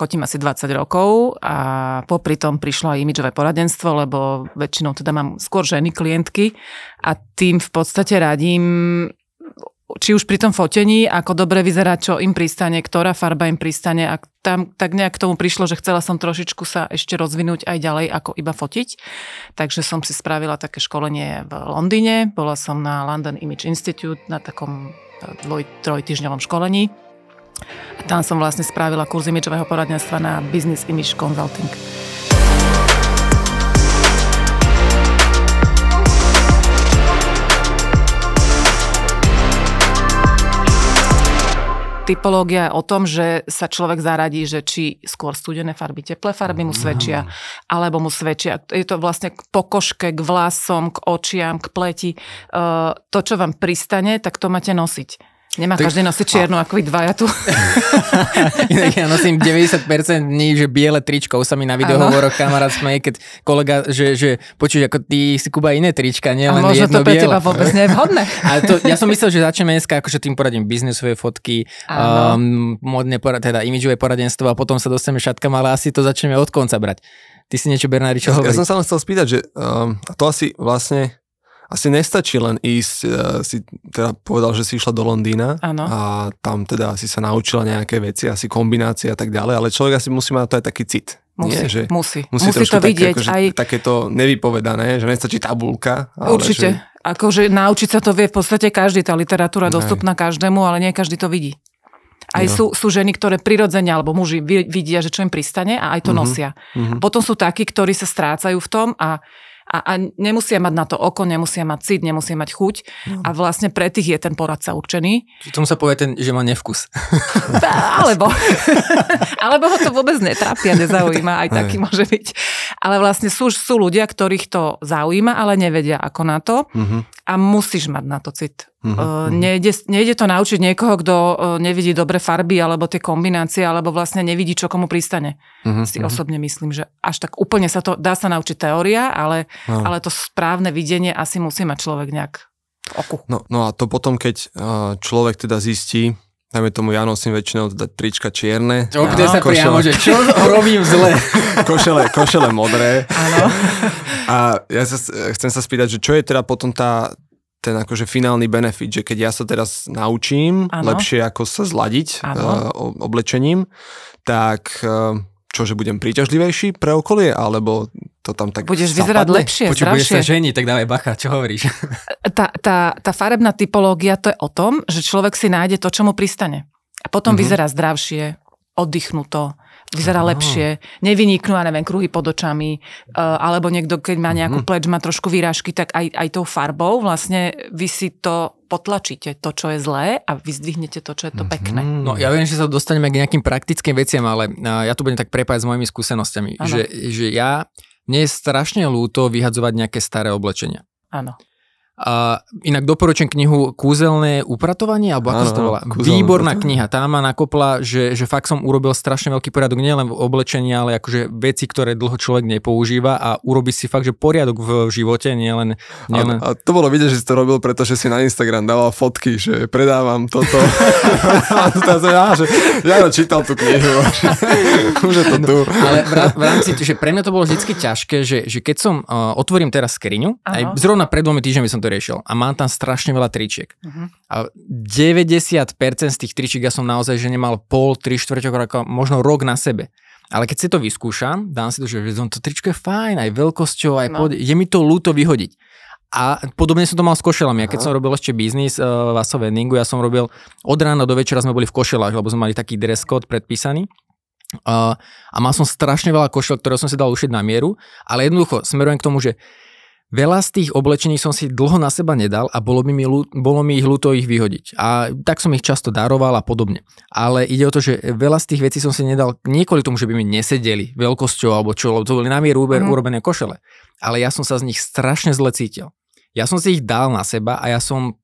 fotím asi 20 rokov a popri tom prišlo aj imidžové poradenstvo, lebo väčšinou teda mám skôr ženy klientky a tým v podstate radím či už pri tom fotení, ako dobre vyzerá, čo im pristane, ktorá farba im pristane a tam tak nejak k tomu prišlo, že chcela som trošičku sa ešte rozvinúť aj ďalej, ako iba fotiť. Takže som si spravila také školenie v Londýne, bola som na London Image Institute na takom dvoj, trojtyžňovom školení. A tam som vlastne spravila kurz imidžového poradenstva na Business Image Consulting. typológia je o tom, že sa človek zaradí, že či skôr studené farby, teplé farby mu svedčia, alebo mu svedčia. Je to vlastne k pokožke, k vlasom, k očiam, k pleti. To, čo vám pristane, tak to máte nosiť. Nemá tak... každý nosiť čiernu, a... ako vy dvaja tu. Inak ja nosím 90% dní, že biele tričko, už sa mi na videohovoroch kamarát smeje, keď kolega, že, že počuť, ako ty si Kuba iné trička, nie len možno jedno to pre biele. teba vôbec nevhodné. Ale to, ja som myslel, že začneme dneska, akože tým poradím biznisové fotky, um, modné porad, teda imidžové poradenstvo a potom sa dostaneme šatkam, ale asi to začneme od konca brať. Ty si niečo, Bernári, čo ja, Ja som sa len chcel spýtať, že um, to asi vlastne asi nestačí len ísť, uh, si teda povedal, že si išla do Londýna ano. a tam teda si sa naučila nejaké veci, asi kombinácie a tak ďalej, ale človek asi musí mať to aj taký cit. Musí, nie, že musí. Musí, musí to vidieť také, akože, aj... Takéto nevypovedané, že nestačí tabulka. Ale Určite. Že... Akože naučiť sa to vie v podstate každý, tá literatúra je dostupná každému, ale nie každý to vidí. Aj no. sú, sú ženy, ktoré prirodzene, alebo muži vidia, že čo im pristane a aj to mm-hmm. nosia. Mm-hmm. Potom sú takí, ktorí sa strácajú v tom a a, a nemusia mať na to oko, nemusia mať cit, nemusia mať chuť no. a vlastne pre tých je ten poradca určený. Tomu sa povie ten, že má nevkus. alebo, alebo ho to vôbec netrápia, nezaujíma, aj taký môže byť. Ale vlastne sú, sú ľudia, ktorých to zaujíma, ale nevedia ako na to uh-huh. a musíš mať na to cit. Uh-huh. Nejde, nejde to naučiť niekoho, kto e, nevidí dobre farby alebo tie kombinácie, alebo vlastne nevidí, čo komu pristane. Uh-huh. Si osobne myslím, že až tak úplne sa to, dá sa naučiť teória, ale, uh-huh. ale to správne videnie asi musí mať človek nejak v oku. No, no a to potom, keď človek teda zistí, Dajme tomu, ja nosím väčšinou teda trička čierne. Opýtaj sa košele, priamo, že čo robím zle. košele, košele modré. Áno. A ja sa, chcem sa spýtať, že čo je teda potom tá, ten akože finálny benefit, že keď ja sa teraz naučím ano. lepšie ako sa zladiť uh, oblečením, tak uh, čože budem príťažlivejší pre okolie, alebo to tam tak Budeš zapadne? vyzerať lepšie, Počuť, budeš sa ženiť, tak dávaj bacha, čo hovoríš? Tá, tá, tá farebná typológia to je o tom, že človek si nájde to, čo mu pristane. A potom uh-huh. vyzerá zdravšie, oddychnuto, vyzerá Aha. lepšie, nevyniknú, ja neviem, kruhy pod očami, uh, alebo niekto, keď má nejakú mm-hmm. pleč, má trošku výražky, tak aj, aj tou farbou vlastne vy si to potlačíte, to, čo je zlé a vyzdvihnete to, čo je to mm-hmm. pekné. No ja viem, že sa dostaneme k nejakým praktickým veciam, ale uh, ja tu budem tak prepájať s mojimi skúsenosťami, že, že ja, mne je strašne ľúto vyhadzovať nejaké staré oblečenia. Áno. A inak doporučujem knihu Kúzelné upratovanie, alebo ako to volá? Výborná kniha. Tá ma nakopla, že, že fakt som urobil strašne veľký poriadok, nielen v oblečení, ale akože veci, ktoré dlho človek nepoužíva a urobí si fakt, že poriadok v živote, nielen... nielen... A, a to bolo vidieť, že si to robil, pretože si na Instagram dával fotky, že predávam toto. ja, že ja čítal tú knihu. Už je to tu. No, ale v, v rámci, že pre mňa to bolo vždy ťažké, že, že keď som uh, otvorím teraz skriňu, aj zrovna pred dvomi týždňami som to riešil a mám tam strašne veľa tričiek. Uh-huh. A 90% z tých tričiek ja som naozaj, že nemal pol, tri štvrťok roka, možno rok na sebe. Ale keď si to vyskúšam, dám si to, že to tričko je fajn, aj veľkosťou, aj no. pod... je mi to ľúto vyhodiť. A podobne som to mal s košelami. Ja keď som robil ešte biznis uh, v Aso Vendingu, ja som robil od rána do večera sme boli v košelách, lebo sme mali taký dress code predpísaný. Uh, a mal som strašne veľa košel, ktoré som si dal ušiť na mieru, ale jednoducho smerujem k tomu, že Veľa z tých oblečení som si dlho na seba nedal a bolo, by mi, bolo mi ich ľúto ich vyhodiť. A tak som ich často daroval a podobne. Ale ide o to, že veľa z tých vecí som si nedal nie kvôli tomu, že by mi nesedeli veľkosťou alebo čo, lebo to boli na mieru mm. urobené košele. Ale ja som sa z nich strašne zle cítil. Ja som si ich dal na seba a ja som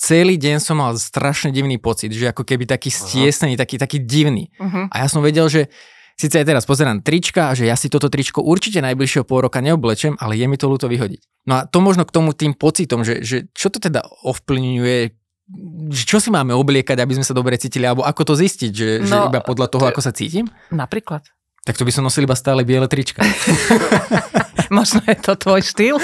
celý deň som mal strašne divný pocit, že ako keby taký stiesnený, taký, taký divný. Uh-huh. A ja som vedel, že Sice aj teraz pozerám trička že ja si toto tričko určite najbližšieho pol roka neoblečem, ale je mi to ľúto vyhodiť. No a to možno k tomu tým pocitom, že, že čo to teda ovplyvňuje čo si máme obliekať, aby sme sa dobre cítili, alebo ako to zistiť, že, no, že iba podľa toho, to, ako sa cítim? Napríklad. Tak to by som nosil iba stále biele trička. Možno je to tvoj štýl.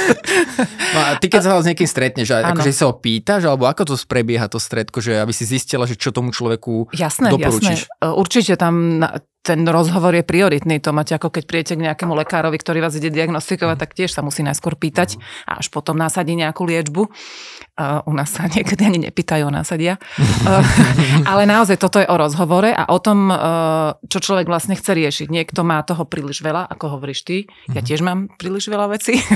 No a ty keď sa s niekým stretneš, akože sa ho pýtaš, alebo ako to prebieha to stretko, že aby si zistila, že čo tomu človeku jasné, doporučíš? Jasné, určite tam ten rozhovor je prioritný. To máte ako keď prijete k nejakému lekárovi, ktorý vás ide diagnostikovať, tak tiež sa musí najskôr pýtať a až potom násadí nejakú liečbu. Uh, u nás sa niekedy ani nepýtajú, násadia. Uh, ale naozaj toto je o rozhovore a o tom, uh, čo človek vlastne chce riešiť. Niekto má toho príliš veľa, ako hovoríš ty. Ja mhm. tiež mám príliš veľa vecí.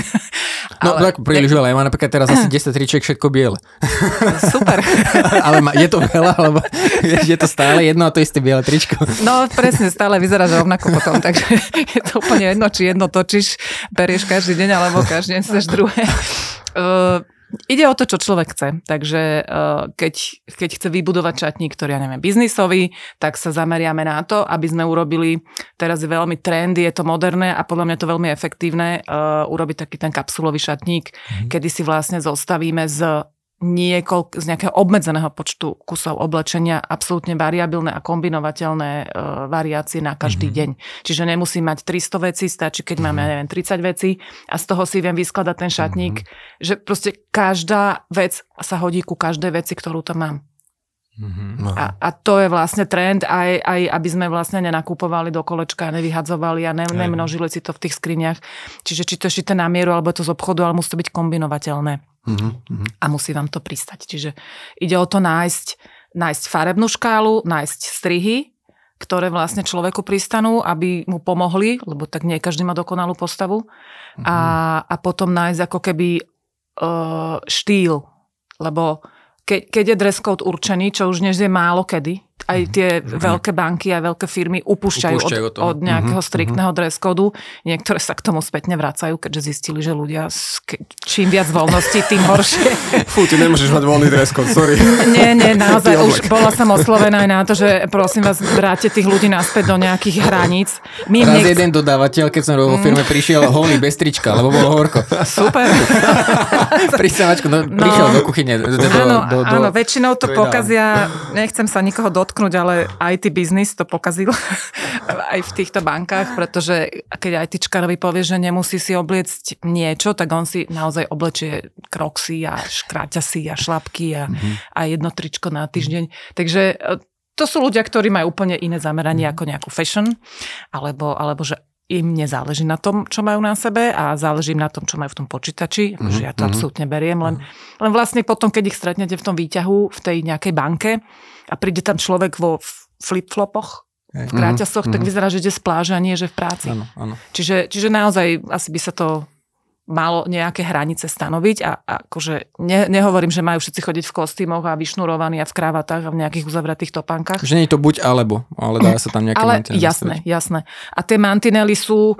No, ale... tak príliš veľa. Ja mám napríklad teraz asi 10 tričiek, všetko biele. Super. ale je to veľa, alebo je to stále jedno a to isté biele tričko. No, presne, stále vyzeráš rovnako potom, takže je to úplne jedno, či jedno točíš, berieš každý deň, alebo každý deň chceš druhé. Uh, Ide o to, čo človek chce. Takže uh, keď, keď chce vybudovať čatník, ktorý, ja neviem, biznisový, tak sa zameriame na to, aby sme urobili, teraz je veľmi trendy, je to moderné a podľa mňa to veľmi efektívne, uh, urobiť taký ten kapsulový šatník, mm-hmm. kedy si vlastne zostavíme z niekoľk, z nejakého obmedzeného počtu kusov oblečenia absolútne variabilné a kombinovateľné e, variácie na každý mm-hmm. deň. Čiže nemusím mať 300 vecí, stačí, keď mm-hmm. máme, mhm. neviem, 30 vecí a z toho si viem vyskladať ten šatník, mm-hmm. že proste každá vec sa hodí ku každej veci, ktorú tam mám. Mm-hmm. A, a to je vlastne trend, aj, aj aby sme vlastne nenakupovali do kolečka, nevyhadzovali a ne, nemnožili si to v tých skriniach. Čiže či to šité na mieru, alebo je to z obchodu, ale musí to byť kombinovateľné. Mm-hmm. A musí vám to pristať. Čiže ide o to nájsť, nájsť farebnú škálu, nájsť strihy, ktoré vlastne človeku pristanú, aby mu pomohli, lebo tak nie každý má dokonalú postavu. Mm-hmm. A, a potom nájsť ako keby uh, štýl, lebo keď, keď je dress code určený, čo už dnes je málo kedy, aj mhm. tie mm-hmm. veľké banky a veľké firmy upúšťajú, upúšťajú od, od nejakého mm-hmm. striktného dress kódu. Niektoré sa k tomu spätne vracajú, keďže zistili, že ľudia čím viac voľnosti, tým horšie. Fú, ty nemôžeš mať voľný dress code, sorry. Nie, nie, naozaj už bola som oslovená aj na to, že prosím vás, vráte tých ľudí naspäť do nejakých hraníc. My Raz nechc... jeden dodávateľ, keď som vo firme mm. prišiel holý bez trička, lebo bolo horko. Super. Pristávačku, no, prišiel no. do kuchyne. Do, do, áno, do, do, áno, väčšinou to pokazia, nechcem sa nikoho dotknúť, dotknúť, ale IT biznis to pokazil aj v týchto bankách, pretože keď ITčkarovi povie, že nemusí si obliecť niečo, tak on si naozaj oblečie kroxy a škráťasy a šlapky a, mm-hmm. a jedno tričko na týždeň. Takže e, to sú ľudia, ktorí majú úplne iné zameranie mm-hmm. ako nejakú fashion, alebo, alebo že im nezáleží na tom, čo majú na sebe a záleží im na tom, čo majú v tom počítači. Mm-hmm. Že ja to mm-hmm. absolútne beriem, len, mhm. len vlastne potom, keď ich stretnete v tom výťahu, v tej nejakej banke a príde tam človek vo flip-flopoch, v kráťasoch, mm-hmm. tak mhm. vyzerá, že ide z pláže a nie, že v práci. Ano, ano. Čiže, čiže naozaj asi by sa to malo nejaké hranice stanoviť a, a akože ne, nehovorím, že majú všetci chodiť v kostýmoch a vyšnurovaní a v kravatách a v nejakých uzavretých topánkach. Že nie je to buď alebo, ale dá sa tam nejaké Ale jasné, jasné. A tie mantinely sú,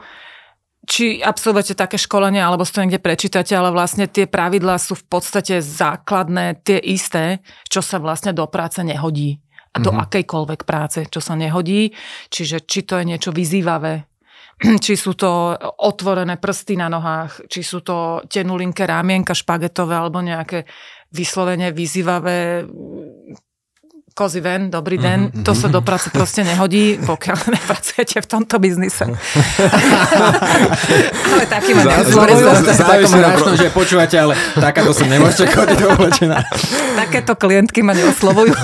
či absolvujete také školenie, alebo si to niekde prečítate, ale vlastne tie pravidlá sú v podstate základné, tie isté, čo sa vlastne do práce nehodí. A do mm-hmm. akejkoľvek práce, čo sa nehodí. Čiže či to je niečo vyzývavé, či sú to otvorené prsty na nohách, či sú to tenulinké rámienka špagetové alebo nejaké vyslovene vyzývavé kozy ven, dobrý den, mm-hmm. to sa do práce proste nehodí, pokiaľ nepracujete v tomto biznise. ale taký ma neoslovujú. Že počúvate, ale takáto som nemôžete chodiť oblečená. Takéto klientky ma neoslovujú.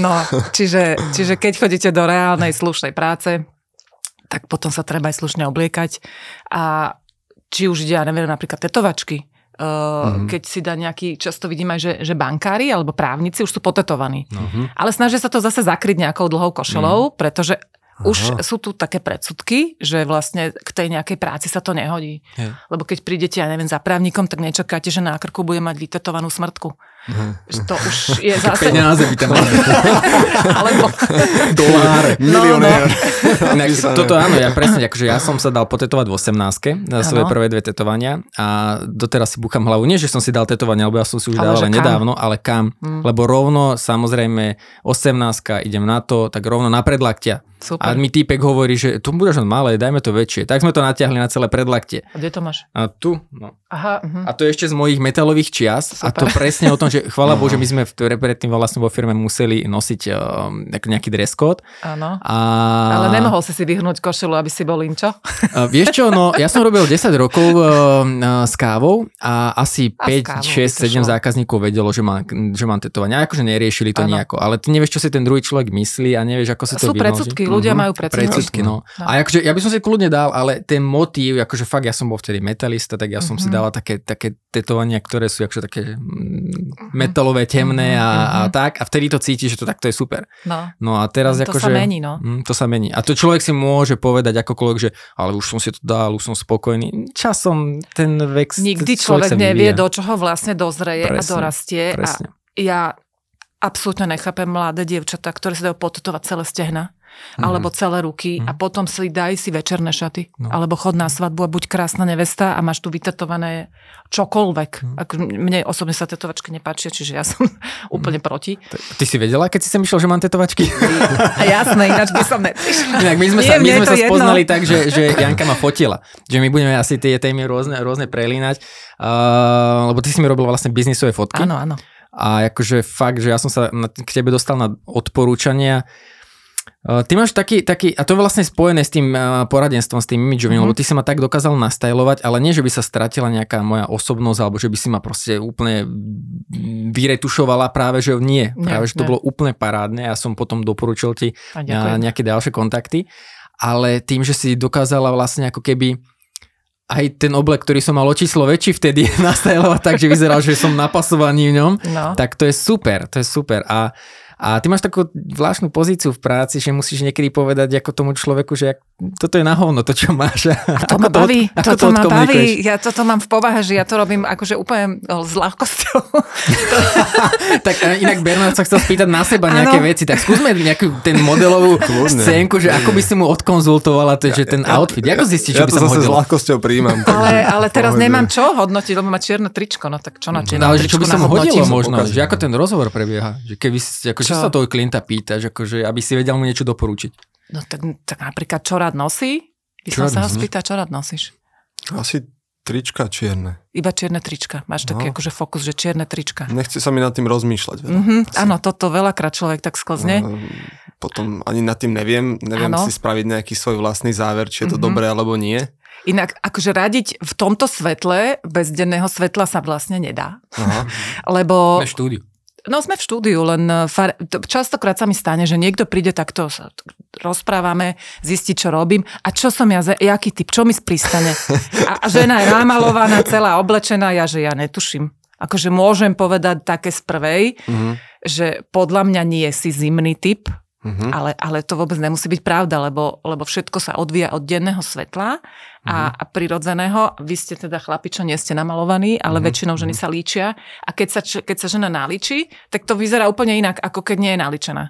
no, čiže, čiže keď chodíte do reálnej slušnej práce, tak potom sa treba aj slušne obliekať. A či už ide, ja neviem, napríklad tetovačky, mm-hmm. keď si dá nejaký, často vidím aj, že, že bankári alebo právnici už sú potetovaní. Mm-hmm. Ale snažia sa to zase zakryť nejakou dlhou košelou, mm. pretože už sú tu také predsudky, že vlastne k tej nejakej práci sa to nehodí. Je. Lebo keď prídete, ja neviem, za právnikom, tak nečakáte, že na krku bude mať vytetovanú smrtku. To už je zase... Peniaze by tam mali. Alebo... Doláre. No, no. toto áno, ja presne, akože ja som sa dal potetovať v 18 na svoje prvé dve tetovania a doteraz si búcham hlavu. Nie, že som si dal tetovania, lebo ja som si už ale nedávno, ale kam? Hmm. Lebo rovno, samozrejme, 18 idem na to, tak rovno na predlaktia. Super. A mi týpek hovorí, že tu budeš len malé, dajme to väčšie. Tak sme to natiahli na celé predlaktie. A kde to máš? A tu. No. Aha, uh-huh. A to je ešte z mojich metalových čias Super. a to presne o tom, že chvála že my sme v, predtým vlastne vo firme museli nosiť uh, nejaký dress code. Áno. A... Ale nemohol si si vyhnúť košelu, aby si bol inčo? Uh, vieš čo, no ja som robil 10 rokov uh, uh, s kávou a asi a 5, 6, 7 zákazníkov vedelo, že, má, že mám tetovanie. Akože neriešili to ano. nejako, ale ty nevieš, čo si ten druhý človek myslí a nevieš, ako si to Sú predsudky, ľudia uh-huh. majú predsudky. predsudky no. no. A akože, ja by som si kľudne dal, ale ten motív, akože fakt ja som bol vtedy metalista, tak ja som uh-huh. si mhm. dala také, také tetovania, ktoré sú akože také mm, metalové, temné a, a tak a vtedy to cíti, že to takto je super. No, no a teraz to akože... Sa mení, no. Mm, to sa mení. A to človek si môže povedať akokoľvek, že ale už som si to dal, už som spokojný. Časom ten vek... Nikdy človek, človek nevie, do čoho vlastne dozreje presne, a dorastie. Presne. A ja absolútne nechápem mladé dievčatá, ktoré si dajú potetovať celé stehna mm. alebo celé ruky mm. a potom si daj si večerné šaty. No. Alebo chod na svadbu a buď krásna nevesta a máš tu vytetované čokoľvek. Mm. Ako, mne osobne sa tetovačky nepáčia, čiže ja som mm. úplne proti. Ty si vedela, keď si sa myšľal, že mám tetovačky? Jasné, ináč by som neprišla. Inak my sme Nie, sa, my sme sa spoznali tak, že, že Janka ma fotila. Že my budeme asi tie témy rôzne, rôzne prelínať. Uh, lebo ty si mi robil vlastne biznisové fotky. Áno, áno. A akože fakt, že ja som sa k tebe dostal na odporúčania ty máš taký, taký, a to je vlastne spojené s tým eh, poradenstvom, s tým imidžovým, mm-hmm. lebo ty si ma tak dokázal nastajlovať, ale nie, že by sa stratila nejaká moja osobnosť, alebo že by si ma proste úplne vyretušovala, práve že nie. Práve, nie, že to nie. bolo úplne parádne, ja som potom doporučil ti na nejaké ďalšie kontakty, ale tým, že si dokázala vlastne ako keby aj ten oblek, ktorý som mal o číslo väčší vtedy nastajlovať tak, že vyzeral, že som napasovaný v ňom, no. tak to je super, to je super. A a ty máš takú zvláštnu pozíciu v práci, že musíš niekedy povedať ako tomu človeku, že toto je na hovno, to čo máš. A to ma baví, to, toto to ma baví. Ja toto mám v povahe, že ja to robím akože úplne s ľahkosťou. tak inak Bernard sa chcel spýtať na seba nejaké ano. veci, tak skúsme nejakú ten modelovú Kľudne. scénku, že ako by si mu odkonzultovala to, že ten outfit. Ako zistiť, ja by sa zase s ľahkosťou príjmam. Ale, ale teraz nemám čo hodnotiť, lebo má čierne tričko, no tak čo na čierne no, ale čo by sa mu hodilo možno, že ako ten rozhovor prebieha, že keby si, ako, čo? sa toho klienta pýtaš, akože, aby si vedel mu niečo doporučiť? No tak, tak napríklad čo rád nosí? By som sa ho spýtať, čo rád nosíš? Asi trička čierne. Iba čierne trička. Máš no. taký akože fokus, že čierne trička. Nechce sa mi nad tým rozmýšľať. Mm-hmm, áno, toto veľakrát človek tak sklzne. Uh, potom ani nad tým neviem. Neviem ano. si spraviť nejaký svoj vlastný záver, či je to mm-hmm. dobré alebo nie. Inak akože radiť v tomto svetle, bez denného svetla sa vlastne nedá. Aha. Lebo... Na štúdiu. No sme v štúdiu, len eh, far... častokrát sa mi stane, že niekto príde takto, rozprávame, zistiť, čo robím a čo som ja, jaký typ, čo mi pristane. A, a žena je namalovaná, celá oblečená, ja že ja netuším. Akože môžem povedať také z prvej, mm-hmm. že podľa mňa nie si zimný typ, mm-hmm. ale, ale to vôbec nemusí byť pravda, lebo, lebo všetko sa odvíja od denného svetla a, a prirodzeného. Vy ste teda chlapi, čo nie ste namalovaní, ale mm-hmm. väčšinou ženy sa líčia. A keď sa, keď sa žena naličí, tak to vyzerá úplne inak, ako keď nie je naličená.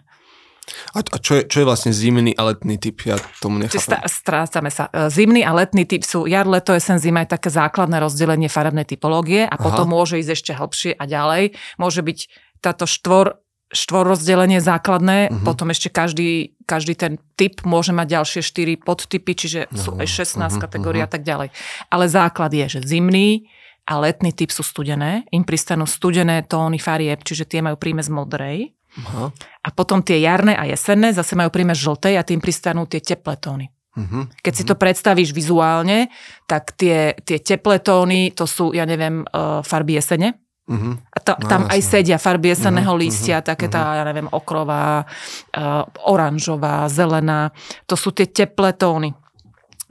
A, a čo, je, čo je vlastne zimný a letný typ? Ja tomu nechápem. Strácame sa. E, zimný a letný typ sú jar, leto, jesen, zima je také základné rozdelenie farebnej typológie a Aha. potom môže ísť ešte hlbšie a ďalej. Môže byť táto štvor štvorrozdelenie základné, uh-huh. potom ešte každý, každý ten typ môže mať ďalšie štyri podtypy, čiže sú aj 16 uh-huh. kategórií uh-huh. a tak ďalej. Ale základ je, že zimný a letný typ sú studené, im pristanú studené tóny farieb, čiže tie majú prímes modrej. Uh-huh. A potom tie jarné a jesenné zase majú prímes žltej a tým pristanú tie teplé tóny. Uh-huh. Keď si to predstavíš vizuálne, tak tie, tie teplé tóny, to sú, ja neviem, uh, farby jesene, Uh-huh. A to, no, tam jasne. aj sedia farby jesenného uh-huh, lístia, uh-huh, také tá, uh-huh. ja neviem, okrová, uh, oranžová, zelená. To sú tie teplé tóny.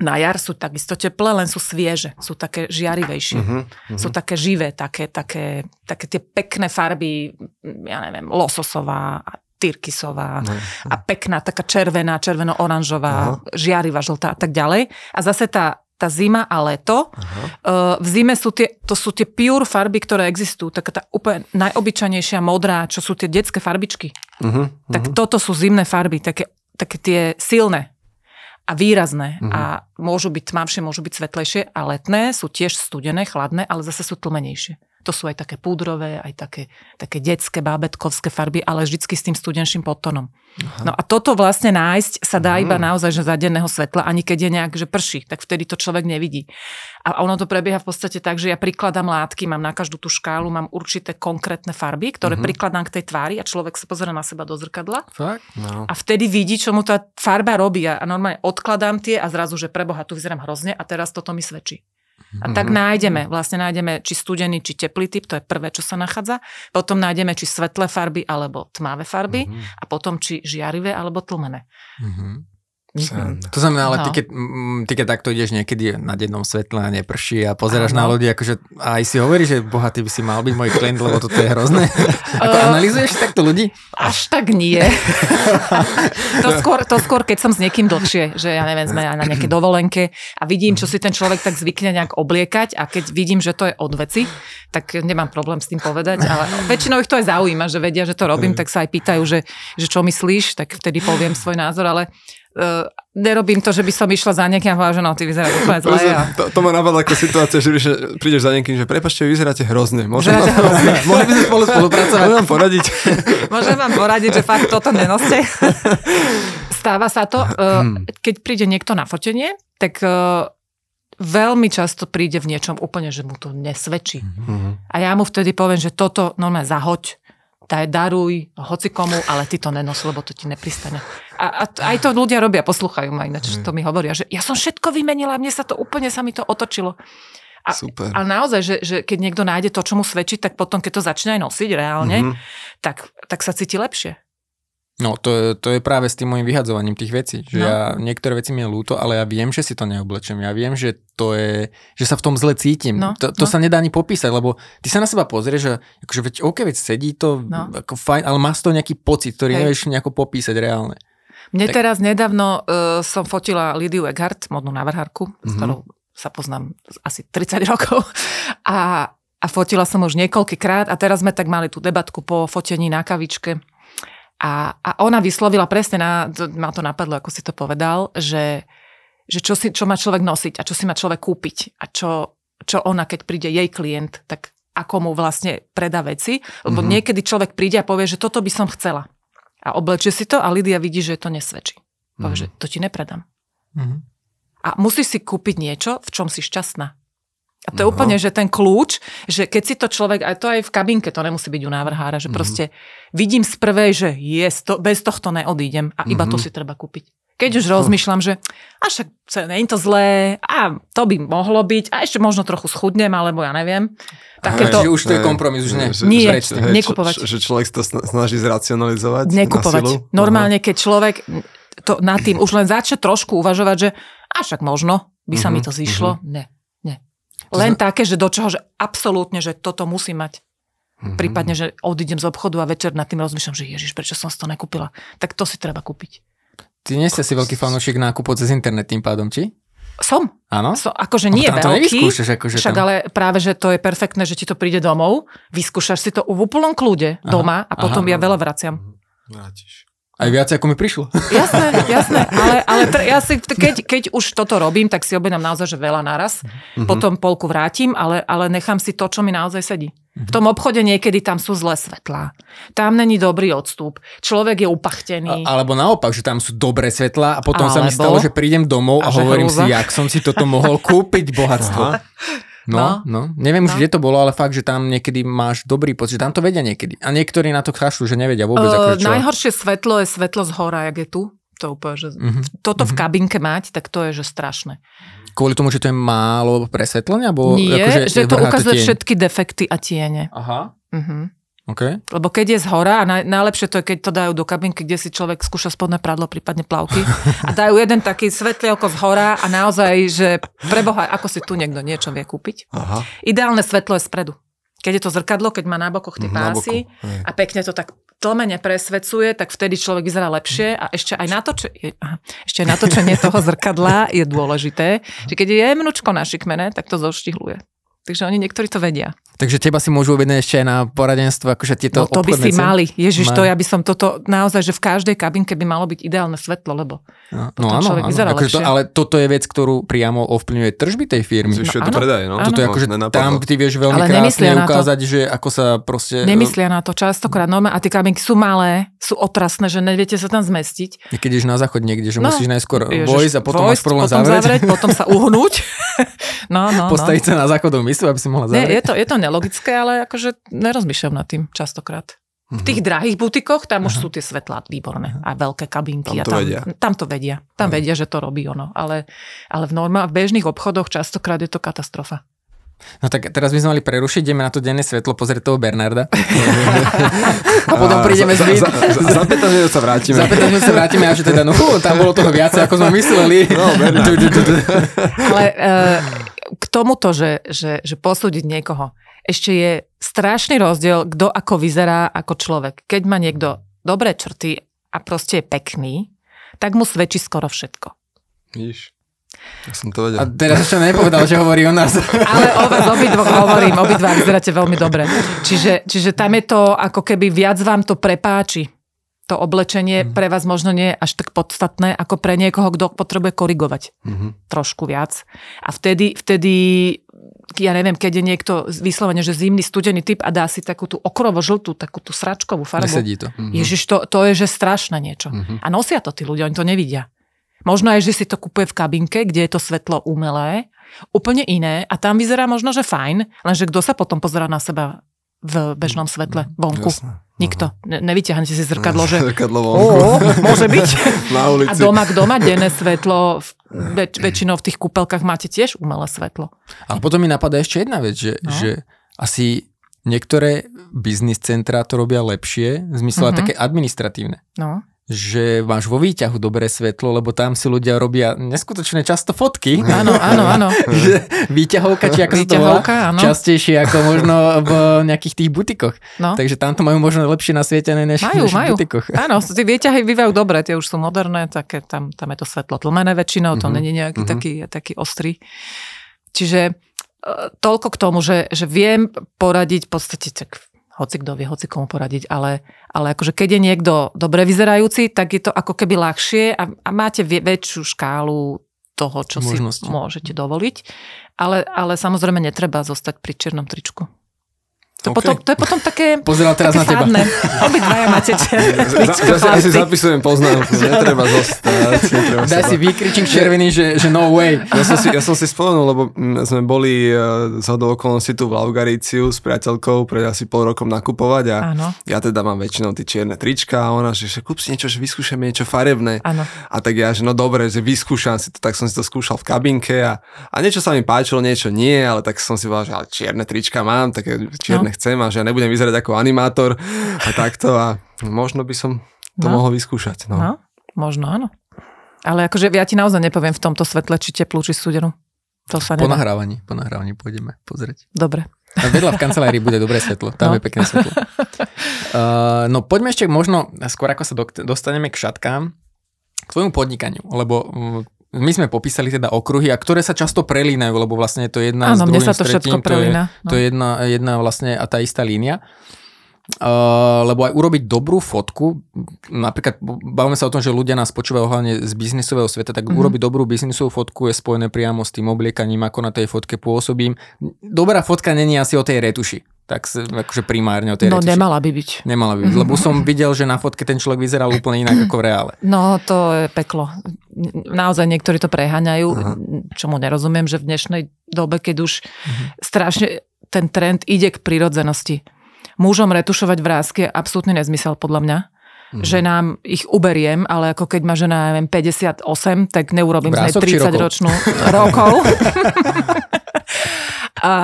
Na jar sú takisto teplé, len sú svieže, sú také žiarivejšie, uh-huh, uh-huh. sú také živé, také, také, také tie pekné farby, ja neviem, lososová, tyrkysová uh-huh. a pekná, taká červená, červeno-oranžová, uh-huh. žiarivá, žltá a tak ďalej. A zase tá tá zima a leto. Aha. Uh, v zime sú tie, to sú tie pure farby, ktoré existujú. Taká tá úplne najobyčajnejšia modrá, čo sú tie detské farbičky. Uh-huh, uh-huh. Tak toto sú zimné farby, také, také tie silné a výrazné. Uh-huh. A môžu byť tmavšie, môžu byť svetlejšie a letné sú tiež studené, chladné, ale zase sú tlmenejšie. To sú aj také púdrové, aj také, také detské, bábetkovské farby, ale vždycky s tým studenším podtonom. Aha. No a toto vlastne nájsť sa dá iba naozaj, že za denného svetla, ani keď je nejak, že prší, tak vtedy to človek nevidí. A ono to prebieha v podstate tak, že ja prikladám látky, mám na každú tú škálu, mám určité konkrétne farby, ktoré uh-huh. prikladám k tej tvári a človek sa pozera na seba do zrkadla. Fakt? No. A vtedy vidí, čo mu tá farba robí. A normálne odkladám tie a zrazu, že preboha, tu vyzerám hrozne a teraz toto mi svedčí. A mm-hmm. tak mhm. nájdeme, vlastne nájdeme či studený, či teplý typ, to je prvé, čo sa nachádza. Potom nájdeme či svetlé farby alebo tmavé farby mm-hmm. a potom či žiarivé alebo tlmené. Mm-hmm. To znamená, ale no. ty, keď, ty keď takto ideš niekedy na dennom svetle a neprší a pozeráš ano. na ľudí, akože aj si hovoríš, že bohatý by si mal byť môj klient, lebo toto je hrozné. Ako uh, analýzuješ takto ľudí? Až tak nie. to, skôr, to skôr, keď som s niekým dlhšie, že ja neviem, sme na nejaké dovolenke a vidím, čo si ten človek tak zvykne nejak obliekať a keď vidím, že to je od veci, tak nemám problém s tým povedať, ale väčšinou ich to aj zaujíma, že vedia, že to robím, tak sa aj pýtajú, že, že čo myslíš, tak vtedy poviem svoj názor, ale uh, nerobím to, že by som išla za niekým a povedala, že no, ty vyzeráš úplne zle. A... To, to ma napadla ako situácia, že prídeš za niekým, že prepačte, vyzeráte hrozne. Môžem vám, hrozne. Mohli by sme spolu spolupracovať. Môžem vám poradiť. Môžem vám poradiť, že fakt toto nenoste. Stáva sa to, uh, keď príde niekto na fotenie, tak uh, veľmi často príde v niečom úplne, že mu to nesvedčí. Mm-hmm. A ja mu vtedy poviem, že toto normálne zahoď, daj, daruj hoci komu, ale ty to nenos, lebo to ti nepristane. A, a aj to ľudia robia, posluchajú ma ináč, mm. to mi hovoria, že ja som všetko vymenila, mne sa to úplne sa mi to otočilo. A, Super. a naozaj, že, že keď niekto nájde to, čo mu svedčí, tak potom, keď to začne aj nosiť reálne, mm-hmm. tak, tak sa cíti lepšie. No, to je, to je práve s tým môjim vyhadzovaním tých vecí, že no. ja niektoré veci mi je ľúto, ale ja viem, že si to neoblečem. Ja viem, že to je, že sa v tom zle cítim. No, to, to no. sa nedá ani popísať, lebo ty sa na seba pozrieš, že akože veď, OK, veď sedí to no. ako fajn, ale má z toho nejaký pocit, ktorý Hej. nevieš nejako popísať reálne. Mne tak. teraz nedávno uh, som fotila Lidiu Egghardt, modnú návrhárku, mm-hmm. s mhm. ktorou sa poznám asi 30 rokov. A, a fotila som už niekoľkýkrát a teraz sme tak mali tú debatku po fotení na kavičke a, a ona vyslovila presne, na, to, ma to napadlo, ako si to povedal, že, že čo, si, čo má človek nosiť a čo si má človek kúpiť a čo, čo ona, keď príde jej klient, tak ako mu vlastne predá veci. Lebo mm-hmm. niekedy človek príde a povie, že toto by som chcela. A oblečie si to a Lidia vidí, že to nesvedčí. Povie, mm-hmm. že to ti nepredám. Mm-hmm. A musíš si kúpiť niečo, v čom si šťastná. A to je Aha. úplne, že ten kľúč, že keď si to človek, aj to aj v kabinke, to nemusí byť u návrhára, že mm-hmm. proste vidím z prvej, že je, to, bez tohto neodídem a iba mm-hmm. to si treba kúpiť. Keď už rozmýšľam, že a však nie je to zlé, a to by mohlo byť, a ešte možno trochu schudnem, alebo ja neviem. Takéto... Že už to je kompromis, už nie. Že, nie, že, nekupovať. Že, že človek to snaží zracionalizovať Nekupovať. Na silu. Normálne, keď človek to nad tým už len začne trošku uvažovať, že a však možno by sa mm-hmm. mi to zišlo. Mm-hmm. Ne, len také, že do čoho, že absolútne, že toto musí mať. Mm-hmm. Prípadne, že odídem z obchodu a večer nad tým rozmýšľam, že ježiš, prečo som si to nekúpila. Tak to si treba kúpiť. Ty nie ste si veľký fanúšik nákupu cez internet tým pádom, či? Som. Áno? So, akože nie je veľký, akože však tam... ale práve, že to je perfektné, že ti to príde domov, vyskúšaš si to v úplnom kľude aha, doma a potom aha, ja veľa vraciam. Vrátiš. Aj viac, ako mi prišlo. Jasné, jasné. Ale, ale tr- ja si, keď, keď už toto robím, tak si objednám naozaj že veľa naraz. Mm-hmm. Potom polku vrátim, ale, ale nechám si to, čo mi naozaj sedí. V tom obchode niekedy tam sú zlé svetlá. Tam není dobrý odstup. Človek je upachtený. A, alebo naopak, že tam sú dobré svetlá a potom alebo... sa mi stalo, že prídem domov a, a hovorím hrúza. si, jak som si toto mohol kúpiť bohatstvo. No, no, no. Neviem už, no. kde to bolo, ale fakt, že tam niekedy máš dobrý pocit, že tam to vedia niekedy. A niektorí na to chašľú, že nevedia vôbec. Uh, ako, čo... Najhoršie svetlo je svetlo z hora, jak je tu. To úplne, že uh-huh. toto uh-huh. v mhm. kabinke mať, tak to je, že strašné. Kvôli tomu, že to je málo presvetlenia? Bo Nie, akože že to ukazuje to všetky defekty a tiene. Aha. Uh-huh. Okay. Lebo keď je z hora, a naj, najlepšie to je, keď to dajú do kabinky, kde si človek skúša spodné pradlo, prípadne plavky, a dajú jeden taký svetlielko z hora a naozaj, že preboha, ako si tu niekto niečo vie kúpiť. Aha. Ideálne svetlo je spredu. Keď je to zrkadlo, keď má na bokoch tie mhm, pásy a pekne to tak tlmene presvedcuje, tak vtedy človek vyzerá lepšie a ešte aj natočenie, ešte aj natočenie toho zrkadla je dôležité, že keď je jemnučko našikmené, tak to zoštihluje. Takže oni niektorí to vedia. Takže teba si môžu objednať ešte aj na poradenstvo, akože tieto No to by si ceny? mali. Ježiš, Mali. to ja by som toto, naozaj, že v každej kabinke by malo byť ideálne svetlo, lebo No, potom no áno, človek áno. vyzerá Akože to, ale toto je vec, ktorú priamo ovplyvňuje tržby tej firmy. No, to áno, predaj, no. Toto je akože tam ty vieš veľmi Ale krásne ukázať, že ako sa proste... nemyslia na to častokrát. No a tie kabinky sú malé, sú otrasné, že neviete sa tam zmestiť. Keď ideš na záchod niekde, že No, musíš najskôr Ježiš, vojsť a potom máš vojsť, problém potom zavrieť. potom sa uhnúť. no, no, no. Postaviť sa na záchodovú misu, aby si mohla Nie, zavrieť. je to, je to nelogické, ale akože nerozmýšľam nad tým častokrát. V tých drahých butikoch, tam už sú tie svetlá výborné a veľké kabinky. Tam a to tam, vedia. Tam to vedia. Tam vedia, že to robí ono. Ale, ale v, norma, v bežných obchodoch častokrát je to katastrofa. No tak teraz by sme mali prerušiť, ideme na to denné svetlo, pozrieť toho Bernarda. a potom prídeme z za, za, za, za 15 minút sa vrátime. Za 15 minút sa vrátime a že teda, no tam bolo toho viac, ako sme mysleli. No. Ale uh, k tomuto, že, že, že posúdiť niekoho, ešte je strašný rozdiel, kto ako vyzerá ako človek. Keď má niekto dobré črty a proste je pekný, tak mu svedčí skoro všetko. Vidíš? Ja som to A vedel. teraz ešte nepovedal, že hovorí o nás. Ale o vás obidvoch hovorím, obidva vyzeráte veľmi dobre. Čiže, čiže tam je to, ako keby viac vám to prepáči. To oblečenie pre vás možno nie je až tak podstatné, ako pre niekoho, kto potrebuje korigovať Mhm. trošku viac. A vtedy, vtedy ja neviem, keď je niekto vyslovene, že zimný, studený typ a dá si takú tú okrovo žltú, takú tú sračkovú farbu. Nesedí to. Ježiš, to, to je že strašné niečo. A nosia to tí ľudia, oni to nevidia. Možno aj, že si to kúpuje v kabinke, kde je to svetlo umelé, úplne iné a tam vyzerá možno, že fajn, lenže kto sa potom pozerá na seba v bežnom svetle, vonku? Jasné. Nikto. Ne, nevyťahnete si zrkadlo, že Zrkadlo vonku. môže byť. Na A ulici. doma, kto má denné svetlo, v- väč, väčšinou v tých kúpelkách máte tiež umelé svetlo. Ale potom mi napadá ešte jedna vec, že, No. že asi niektoré biznis centrá to robia lepšie, v zmysle Mhm. také administratívne. No. Že máš vo výťahu dobré svetlo, lebo tam si ľudia robia neskutočne často fotky. Áno, áno, áno. výťahovka, či ako sa to volá, Výťahovka, áno. častejšie ako možno v nejakých tých butikoch. No. Takže tam to majú možno lepšie nasvietené než, Majú, než v majú. butikoch. Áno, tie výťahy bývajú dobré, tie už sú moderné, také, tam, tam je to svetlo tlmené väčšinou, to Mhm, není nejaký mhm. taký, taký ostrý. Čiže e, toľko k tomu, že, že viem poradiť v podstate, tak hoci kto vie, hoci komu poradiť, ale, ale akože keď je niekto dobre vyzerajúci, tak je to ako keby ľahšie a, a máte väčšiu škálu toho, čo Možnosti. si môžete dovoliť. Ale, ale samozrejme netreba zostať pri čiernom tričku. To, OK. potom, to je potom také, Pozeral teraz na také teba. fádne. Obidvaja máte Ja si zapisujem poznámku, netreba zostať. Netreba Daj si výkričník červený, že, že no way. Ja som si, ja som si spomenul, lebo mm, sme boli uh, z hodou okolností tu v Laugaríciu s priateľkou pred asi pol rokom nakupovať a Áno. ja teda mám väčšinou tie čierne trička a ona, že, že kúp si niečo, že vyskúšame niečo farebné. Áno. A tak ja, že no dobre, že vyskúšam si to, tak som si to skúšal v kabinke a, a niečo sa mi páčilo, niečo nie, ale tak som si povedal, že ale čierne trička mám, tak čierne No. Chcem a že ja nebudem vyzerať ako animátor a takto a možno by som to No. mohol vyskúšať. No. No, možno áno. Ale akože ja ti naozaj nepoviem v tomto svetle, či teplú, či studenú. To sa Po nahrávaní, po nahrávaní pôjdeme pozrieť. Dobre. A vedľa v kancelárii bude dobré svetlo, tam No. je pekné svetlo. Uh, no poďme ešte možno, skôr ako sa do- dostaneme k šatkám, k tvojmu podnikaniu, lebo mm, my sme popísali teda okruhy, a ktoré sa často prelínajú, lebo vlastne je to jedna Áno, s druhým, sa to všetko tretím, to je, prelína. to je jedna, jedna vlastne a tá istá línia. Uh, lebo aj urobiť dobrú fotku, napríklad bavíme sa o tom, že ľudia nás počúvajú hlavne z biznisového sveta, tak Mhm. urobiť dobrú biznisovú fotku je spojené priamo s tým obliekaním, ako na tej fotke pôsobím. Dobrá fotka není asi o tej retuši, tak akože primárne o tej No retuši. nemala by byť. Nemala by byť, lebo som videl, že na fotke ten človek vyzeral úplne inak ako v reále. No to je peklo. Naozaj niektorí to preháňajú, čomu nerozumiem, že v dnešnej dobe, keď už Mhm. strašne ten trend ide k prirodzenosti. Mužom retušovať vrázky je absolútny nezmysel podľa mňa. Mhm. Že nám ich uberiem, ale ako keď má žena, neviem, 58, tak neurobím z nej Vrások či 30 rokov? ročnú rokov. a,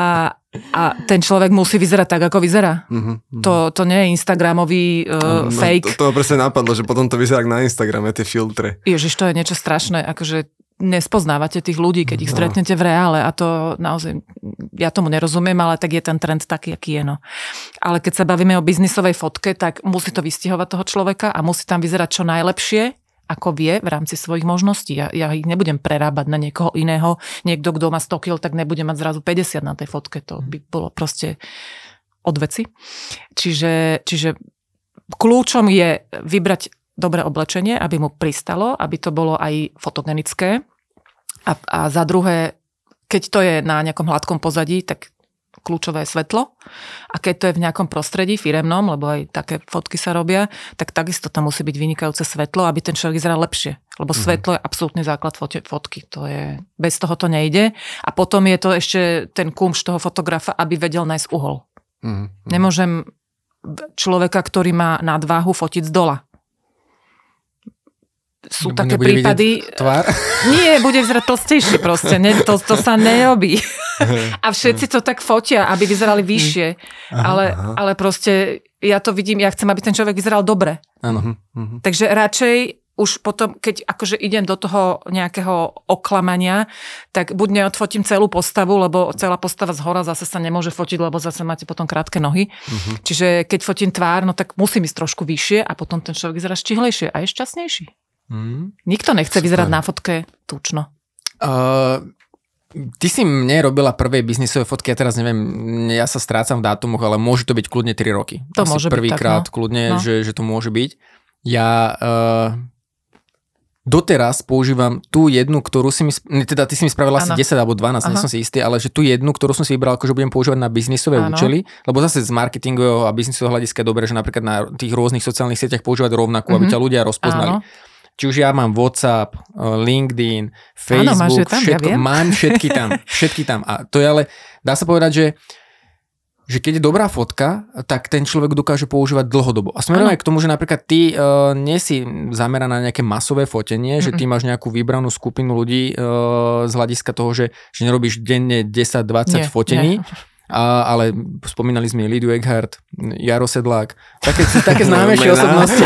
a ten človek musí vyzerať tak, ako vyzerá. Mhm. To, to nie je Instagramový uh, No, fake. To, to presne napadlo, že potom to vyzerá na Instagrame, tie filtre. Ježiš, to je niečo strašné, akože nespoznávate tých ľudí, keď ich No. stretnete v reále a to naozaj, ja tomu nerozumiem, ale tak je ten trend taký, aký je. No. Ale keď sa bavíme o biznisovej fotke, tak musí to vystihovať toho človeka a musí tam vyzerať čo najlepšie ako vie v rámci svojich možností. Ja, ja ich nebudem prerábať na niekoho iného. Niekto, kto má 100 kg, tak nebude mať zrazu 50 na tej fotke. To by bolo proste od veci. Čiže, čiže kľúčom je vybrať dobré oblečenie, aby mu pristalo, aby to bolo aj fotogenické. A, a za druhé, keď to je na nejakom hladkom pozadí, tak kľúčové je svetlo. A keď to je v nejakom prostredí firemnom, lebo aj také fotky sa robia, tak takisto tam musí byť vynikajúce svetlo, aby ten človek vyzeral lepšie. Lebo mm-hmm. svetlo je absolútny základ fotky. To je, bez toho to nejde. A potom je to ešte ten kumš toho fotografa, aby vedel nájsť uhol. Mm-hmm. Nemôžem človeka, ktorý má nadváhu, fotiť z dola sú Nebo také prípady... Tvár? Nie, bude vyzerať tlstejšie proste. Ne, to, to sa nerobí. A všetci to tak fotia, aby vyzerali vyššie. Aha, ale, aha. ale proste ja to vidím, ja chcem, aby ten človek vyzeral dobre. Áno. Mhm. Takže radšej už potom, keď akože idem do toho nejakého oklamania, tak buď neodfotím celú postavu, lebo celá postava z hora zase sa nemôže fotiť, lebo zase máte potom krátke nohy. Uh-huh. Čiže keď fotím tvár, no tak musím ísť trošku vyššie a potom ten človek vyzerá štihlejšie a je šťastnejší. Uh-huh. Nikto nechce vyzerať na fotke tučno. Uh, Ty si mne robila prvé biznisové fotky, ja teraz neviem, ja sa strácam v dátumoch, ale môže to byť kľudne 3 roky. To Asi môže prvýkrát no. kľudne, no. Že, že to môže byť. Ja uh, doteraz používam tú jednu, ktorú si mi, teda ty si mi spravila ano. asi 10 alebo 12, Aha. nie som si istý, ale že tú jednu, ktorú som si vybral, akože budem používať na biznisové ano. účely, lebo zase z marketingového a biznisového hľadiska je dobré, že napríklad na tých rôznych sociálnych sieťach používať rovnakú, mm-hmm. aby mhm. ťa ľudia rozpoznali. Ano. Či už ja mám WhatsApp, eh, LinkedIn, Facebook, tam, všetko, ja mám všetky tam, všetky tam. A to je ale, dá sa povedať, že že keď je dobrá fotka, tak ten človek dokáže používať dlhodobo. A smerom aj k tomu, že napríklad ty uh, nie si zameraná na nejaké masové fotenie, Mm-mm. že ty máš nejakú vybranú skupinu ľudí uh, z hľadiska toho, že, že nerobíš denne 10-20 fotení. Nie. A, ale spomínali sme Lidu Eckhardt, Jaro Sedlák, také, také známejšie osobnosti.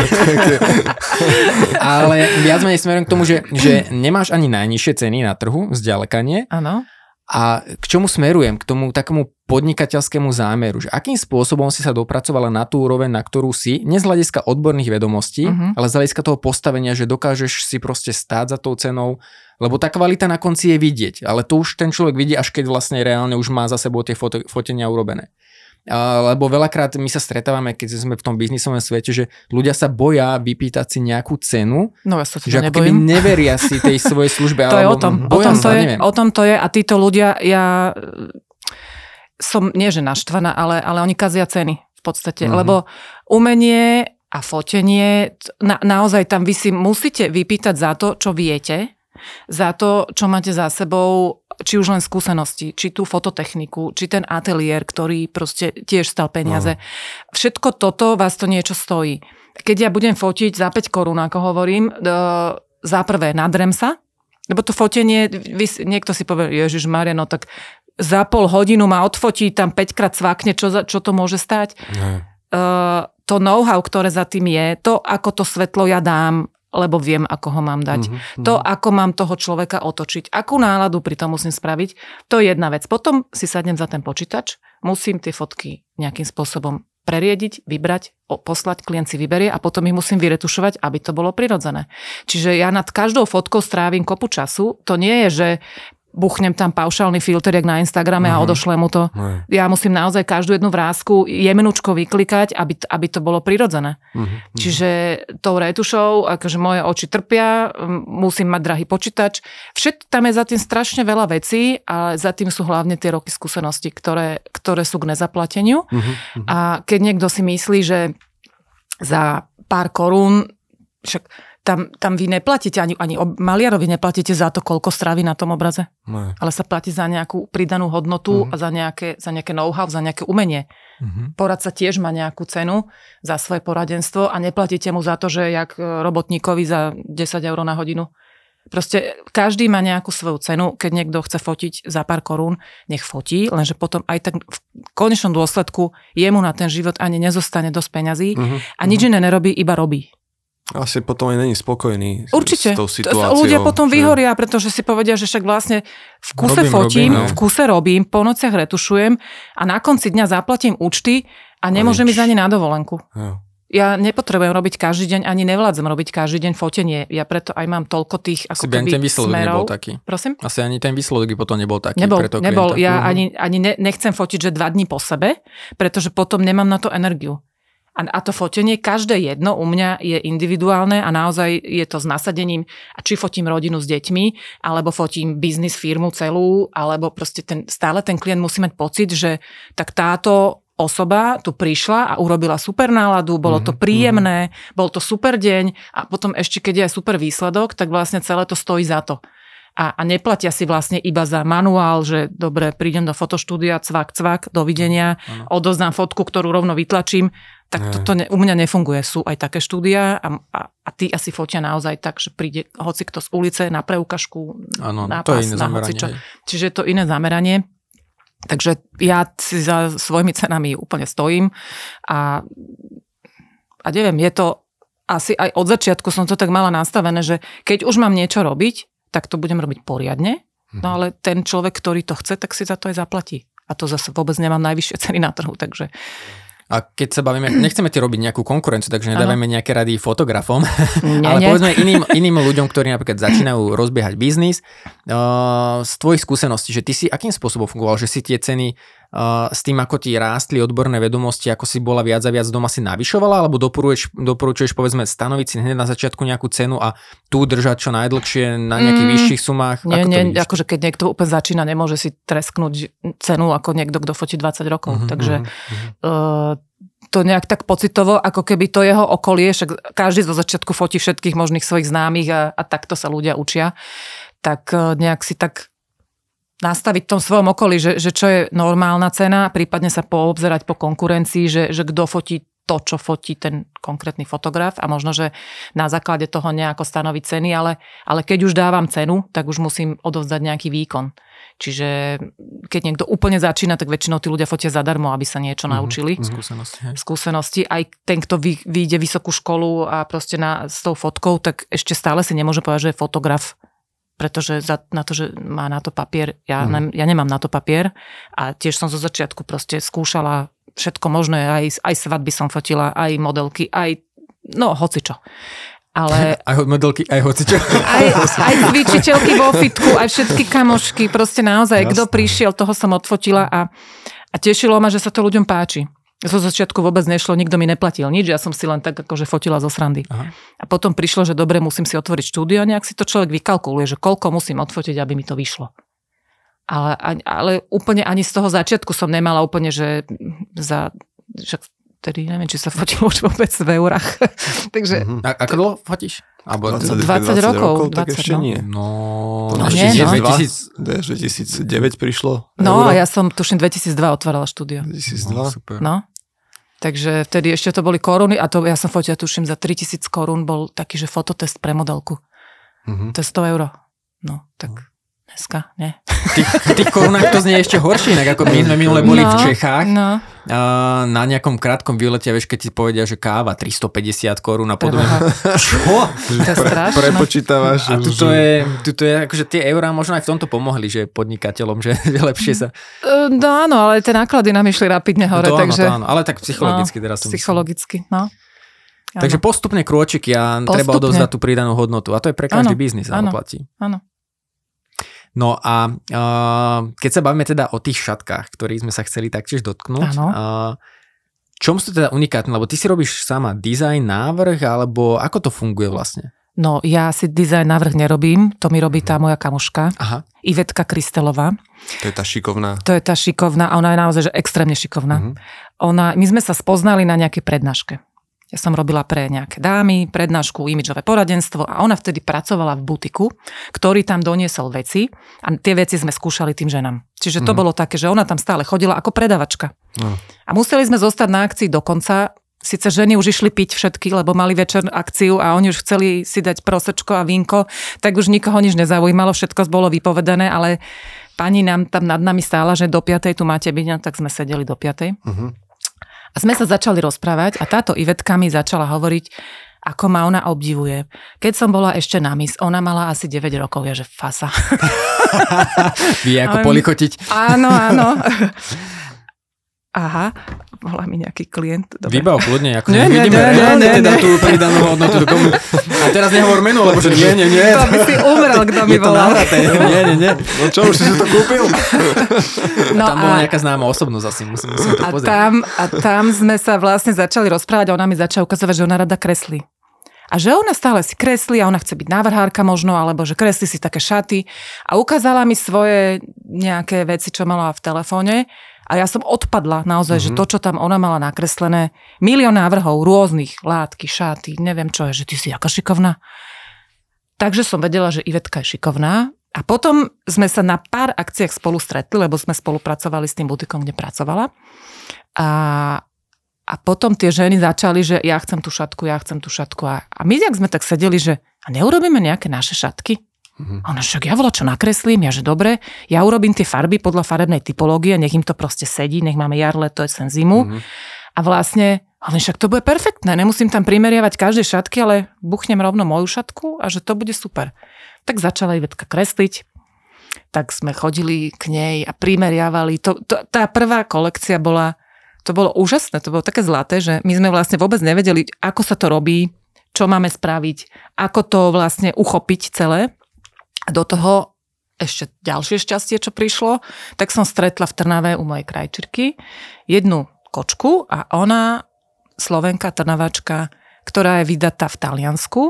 ale viac menej smerom k tomu, že, že nemáš ani najnižšie ceny na trhu, zďaleka nie. Áno. A k čomu smerujem? K tomu takému podnikateľskému zámeru, že akým spôsobom si sa dopracovala na tú úroveň, na ktorú si, nie z hľadiska odborných vedomostí, uh-huh. ale z hľadiska toho postavenia, že dokážeš si proste stáť za tou cenou, lebo tá kvalita na konci je vidieť, ale to už ten človek vidí, až keď vlastne reálne už má za sebou tie foto, fotenia urobené lebo veľakrát my sa stretávame, keď sme v tom biznisovom svete, že ľudia sa boja vypýtať si nejakú cenu, no, ja sa že ako keby neveria si tej svojej službe. to je o tom, o tom, to je, neviem. o tom to je a títo ľudia, ja som nie že naštvaná, ale, ale oni kazia ceny v podstate, mm-hmm. lebo umenie a fotenie, na, naozaj tam vy si musíte vypýtať za to, čo viete, za to, čo máte za sebou, či už len skúsenosti, či tú fototechniku, či ten ateliér, ktorý proste tiež stal peniaze. No. Všetko toto vás to niečo stojí. Keď ja budem fotiť za 5 korún, ako hovorím, za prvé nadrem sa, lebo to fotenie, vy, niekto si povie, Ježiš Maria, no tak za pol hodinu ma odfotí, tam 5 krát svakne, čo, čo to môže stať? Uh, to know-how, ktoré za tým je, to, ako to svetlo ja dám, lebo viem, ako ho mám dať. Mm-hmm. To, ako mám toho človeka otočiť, akú náladu pri tom musím spraviť, to je jedna vec. Potom si sadnem za ten počítač, musím tie fotky nejakým spôsobom preriediť, vybrať, poslať, klient si vyberie a potom ich musím vyretušovať, aby to bolo prirodzené. Čiže ja nad každou fotkou strávim kopu času. To nie je, že buchnem tam paušálny filter, jak na Instagrame uh-huh. a mhm. odošlem mu to. Uh-huh. Ja musím naozaj každú jednu vrázku jemnúčko vyklikať, aby, aby to bolo prirodzené. Uh-huh. Čiže tou retušou, akože moje oči trpia, musím mať drahý počítač. Všet, tam je za tým strašne veľa vecí, ale za tým sú hlavne tie roky skúsenosti, ktoré, ktoré sú k nezaplateniu. Uh-huh. A keď niekto si myslí, že za pár korún, však tam, tam vy neplatíte, ani, ani maliarovi neplatíte za to, koľko strávi na tom obraze. Ne. Ale sa platí za nejakú pridanú hodnotu uh-huh. a za nejaké, za nejaké know-how, za nejaké umenie. Uh-huh. Poradca tiež má nejakú cenu za svoje poradenstvo a neplatíte mu za to, že jak e, robotníkovi za 10 eur na hodinu. Proste každý má nejakú svoju cenu, keď niekto chce fotiť za pár korún, nech fotí, lenže potom aj tak v konečnom dôsledku jemu na ten život ani nezostane dosť peňazí uh-huh. a nič uh-huh. iné nerobí, iba robí. Asi potom aj není spokojný Určite. s tou situáciou. Ľudia potom že... vyhoria, pretože si povedia, že však vlastne v kuse robím, fotím, robím, no. v kuse robím, po nociach retušujem a na konci dňa zaplatím účty a nemôžem ísť ani na dovolenku. Jo. Ja nepotrebujem robiť každý deň, ani nevládzem robiť každý deň fotenie. Ja preto aj mám toľko tých ako Asi keby ten výsledok smerov. nebol taký. Prosím? Asi ani ten výsledok by potom nebol taký nebol, pre nebol. klienta. Ja Mhm. ani, ani ne, nechcem fotiť, že dva dní po sebe, pretože potom nemám na to energiu. A, a to fotenie, každé jedno u mňa je individuálne a naozaj je to s nasadením, a či fotím rodinu s deťmi, alebo fotím biznis firmu celú, alebo proste ten, stále ten klient musí mať pocit, že tak táto osoba tu prišla a urobila super náladu, bolo to príjemné, bol to super deň a potom ešte keď je aj super výsledok, tak vlastne celé to stojí za to. A, a neplatia si vlastne iba za manuál, že dobre, prídem do fotoštúdia, cvak, cvak, dovidenia, odoznám fotku, ktorú rovno vytlačím, tak toto ne, u mňa nefunguje. Sú aj také štúdia a, a, a tí asi fotia naozaj tak, že príde hoci kto z ulice na preukažku, Áno, na to pás, je iné na hocičo. Čiže je to iné zameranie. Takže ja si za svojimi cenami úplne stojím a, a neviem, je to asi aj od začiatku som to tak mala nastavené, že keď už mám niečo robiť, tak to budem robiť poriadne, no ale ten človek, ktorý to chce, tak si za to aj zaplatí. A to zase vôbec nemám najvyššie ceny na trhu, takže A keď sa bavíme, nechceme ti robiť nejakú konkurenciu, takže nedávame nejaké rady fotografom, Nie, ale nie. povedzme iným, iným ľuďom, ktorí napríklad začínajú rozbiehať biznis, uh, z tvojich skúseností, že ty si akým spôsobom fungoval, že si tie ceny s tým, ako ti rástli odborné vedomosti, ako si bola viac a viac doma si navyšovala, alebo doporuješ, doporučuješ povedzme stanoviť si hneď na začiatku nejakú cenu a tu držať čo najdlhšie na nejakých Mm, vyšších sumách? Nie, ako nie, akože keď niekto úplne začína, nemôže si tresknúť cenu ako niekto, kto fotí 20 rokov. Mhm, Takže mhm, mhm. uh, to nejak tak pocitovo, ako keby to jeho okolie, však každý zo začiatku fotí všetkých možných svojich známych a, a takto sa ľudia učia, tak uh, nejak si tak nastaviť v tom svojom okolí, že, že čo je normálna cena, prípadne sa poobzerať po konkurencii, že, že kto fotí to, čo fotí ten konkrétny fotograf a možno, že na základe toho nejako stanoviť ceny, ale, ale keď už dávam cenu, tak už musím odovzdať nejaký výkon. Čiže keď niekto úplne začína, tak väčšinou tí ľudia fotia zadarmo, aby sa niečo Mhm, naučili. Skúsenosti, hej. Skúsenosti. Aj ten, kto vy, vyjde vysokú školu a proste na, s tou fotkou, tak ešte stále si nemôže povedať, že je fotograf pretože za, na to, že má na to papier, ja, mm. ja nemám na to papier a tiež som zo začiatku proste skúšala všetko možné, aj, aj svadby som fotila, aj modelky, aj no hocičo. Ale Aj modelky, aj hocičo. aj, aj cvičiteľky vo fitku, aj všetky kamošky, proste naozaj, kto prišiel, toho som odfotila a, a tešilo ma, že sa to ľuďom páči. Zo začiatku vôbec nešlo, nikto mi neplatil nič, ja som si len tak akože fotila zo srandy. Aha. A potom prišlo, že dobre, musím si otvoriť štúdio a nejak si to človek vykalkuluje, že koľko musím odfotiť, aby mi to vyšlo. Ale, ale úplne ani z toho začiatku som nemala úplne, že za, že vtedy neviem, či sa fotilo už vôbec v eurách. Takže Mhm. A, ako dlho fotíš? Alebo 20, 20 rokov, tak 20, ešte no. nie. No, No nie, no. 2000, 2009 prišlo. No euro. a ja som tuším 2002 otvárala štúdio. 2002. No, super. No. Takže vtedy ešte to boli koruny a to ja som fotila tuším za 3000 korún bol taký, že fototest pre modelku. Mhm. To je 100 euro. No, tak dneska, nie? V tých, v tých korunách to znie ešte horšie, inak ako my sme minule boli v Čechách. No, A na nejakom krátkom výlete, vieš, keď ti povedia, že káva 350 korún a podobne. Čo? to je strašné. Prepočítavaš. A tuto je, tuto je, akože tie eurá možno aj v tomto pomohli, že podnikateľom, že je lepšie sa... E, No áno, ale tie náklady nám išli rapidne hore, to áno, takže... to áno, ale tak psychologicky no, teraz Psychologicky, no. Áno. Takže postupne krôčiky a Postupne. treba odovzdať tú pridanú hodnotu. A to je pre každý Áno, biznis, áno. áno, platí. Áno. No a uh, keď sa bavíme teda o tých šatkách, ktorých sme sa chceli taktiež dotknúť, uh, čom sú teda unikátne? Lebo ty si robíš sama dizajn, návrh, alebo ako to funguje vlastne? No, ja si dizajn návrh nerobím, to mi robí tá moja kamoška, Aha. Ivetka Kristelová. To je tá šikovná. To je tá šikovná a ona je naozaj že extrémne šikovná. Mhm. Ona, my sme sa spoznali na nejakej prednáške. Ja som robila pre nejaké dámy, prednášku, imidžové poradenstvo a ona vtedy pracovala v butiku, ktorý tam doniesol veci a tie veci sme skúšali tým ženám. Čiže to Mhm. bolo také, že ona tam stále chodila ako predavačka. No. A museli sme zostať na akcii do konca. Sice ženy už išli piť všetky, lebo mali večer akciu a oni už chceli si dať prosečko a vínko, tak už nikoho nič nezaujímalo, všetko bolo vypovedané, ale pani nám tam nad nami stála, že do 5. tu máte byť, tak sme sedeli do 5. Mhm. A sme sa začali rozprávať a táto Ivetka mi začala hovoriť, ako ma ona obdivuje. Keď som bola ešte na mis, ona mala asi 9 rokov, ja že fasa. Vie ako polichotiť. Áno, áno. Aha. volá mi nejaký klient. Dobre. Vybav kľudne, ako nie, nie, nie, nie, teda tú pridanú hodnotu. Komu... A teraz nehovor menu, lebo že nie, nie, nie. To by si umrel, kto mi volal. Nie, nie, nie. No čo, už si to kúpil? No tam bola nejaká známa osobnosť asi, musím, musím to pozrieť. A tam, a tam sme sa vlastne začali rozprávať a ona mi začala ukazovať, že ona rada kreslí. A že ona stále si kreslí a ona chce byť návrhárka možno, alebo že kreslí si také šaty. A ukázala mi svoje nejaké veci, čo mala v telefóne. A ja som odpadla naozaj, mm-hmm. že mhm. to, čo tam ona mala nakreslené, milión návrhov rôznych, látky, šaty, neviem čo je, že ty si aká šikovná. Takže som vedela, že Ivetka je šikovná. A potom sme sa na pár akciách spolu stretli, lebo sme spolupracovali s tým butikom, kde pracovala. A, a potom tie ženy začali, že ja chcem tú šatku, ja chcem tú šatku. A, a my, ak sme tak sedeli, že a neurobíme nejaké naše šatky? Mm-hmm. A ona však ja čo nakreslím, ja že dobre, ja urobím tie farby podľa farebnej typológie, nech im to proste sedí, nech máme jar, leto, sen, zimu. Mm-hmm. A vlastne, ale však to bude perfektné, nemusím tam primeriavať každé šatky, ale buchnem rovno moju šatku a že to bude super. Tak začala Ivetka kresliť, tak sme chodili k nej a primeriavali. To, to, tá prvá kolekcia bola to bolo úžasné, to bolo také zlaté, že my sme vlastne vôbec nevedeli, ako sa to robí, čo máme spraviť, ako to vlastne uchopiť celé. A do toho ešte ďalšie šťastie, čo prišlo, tak som stretla v Trnave u mojej krajčirky jednu kočku a ona, Slovenka, Trnavačka, ktorá je vydatá v Taliansku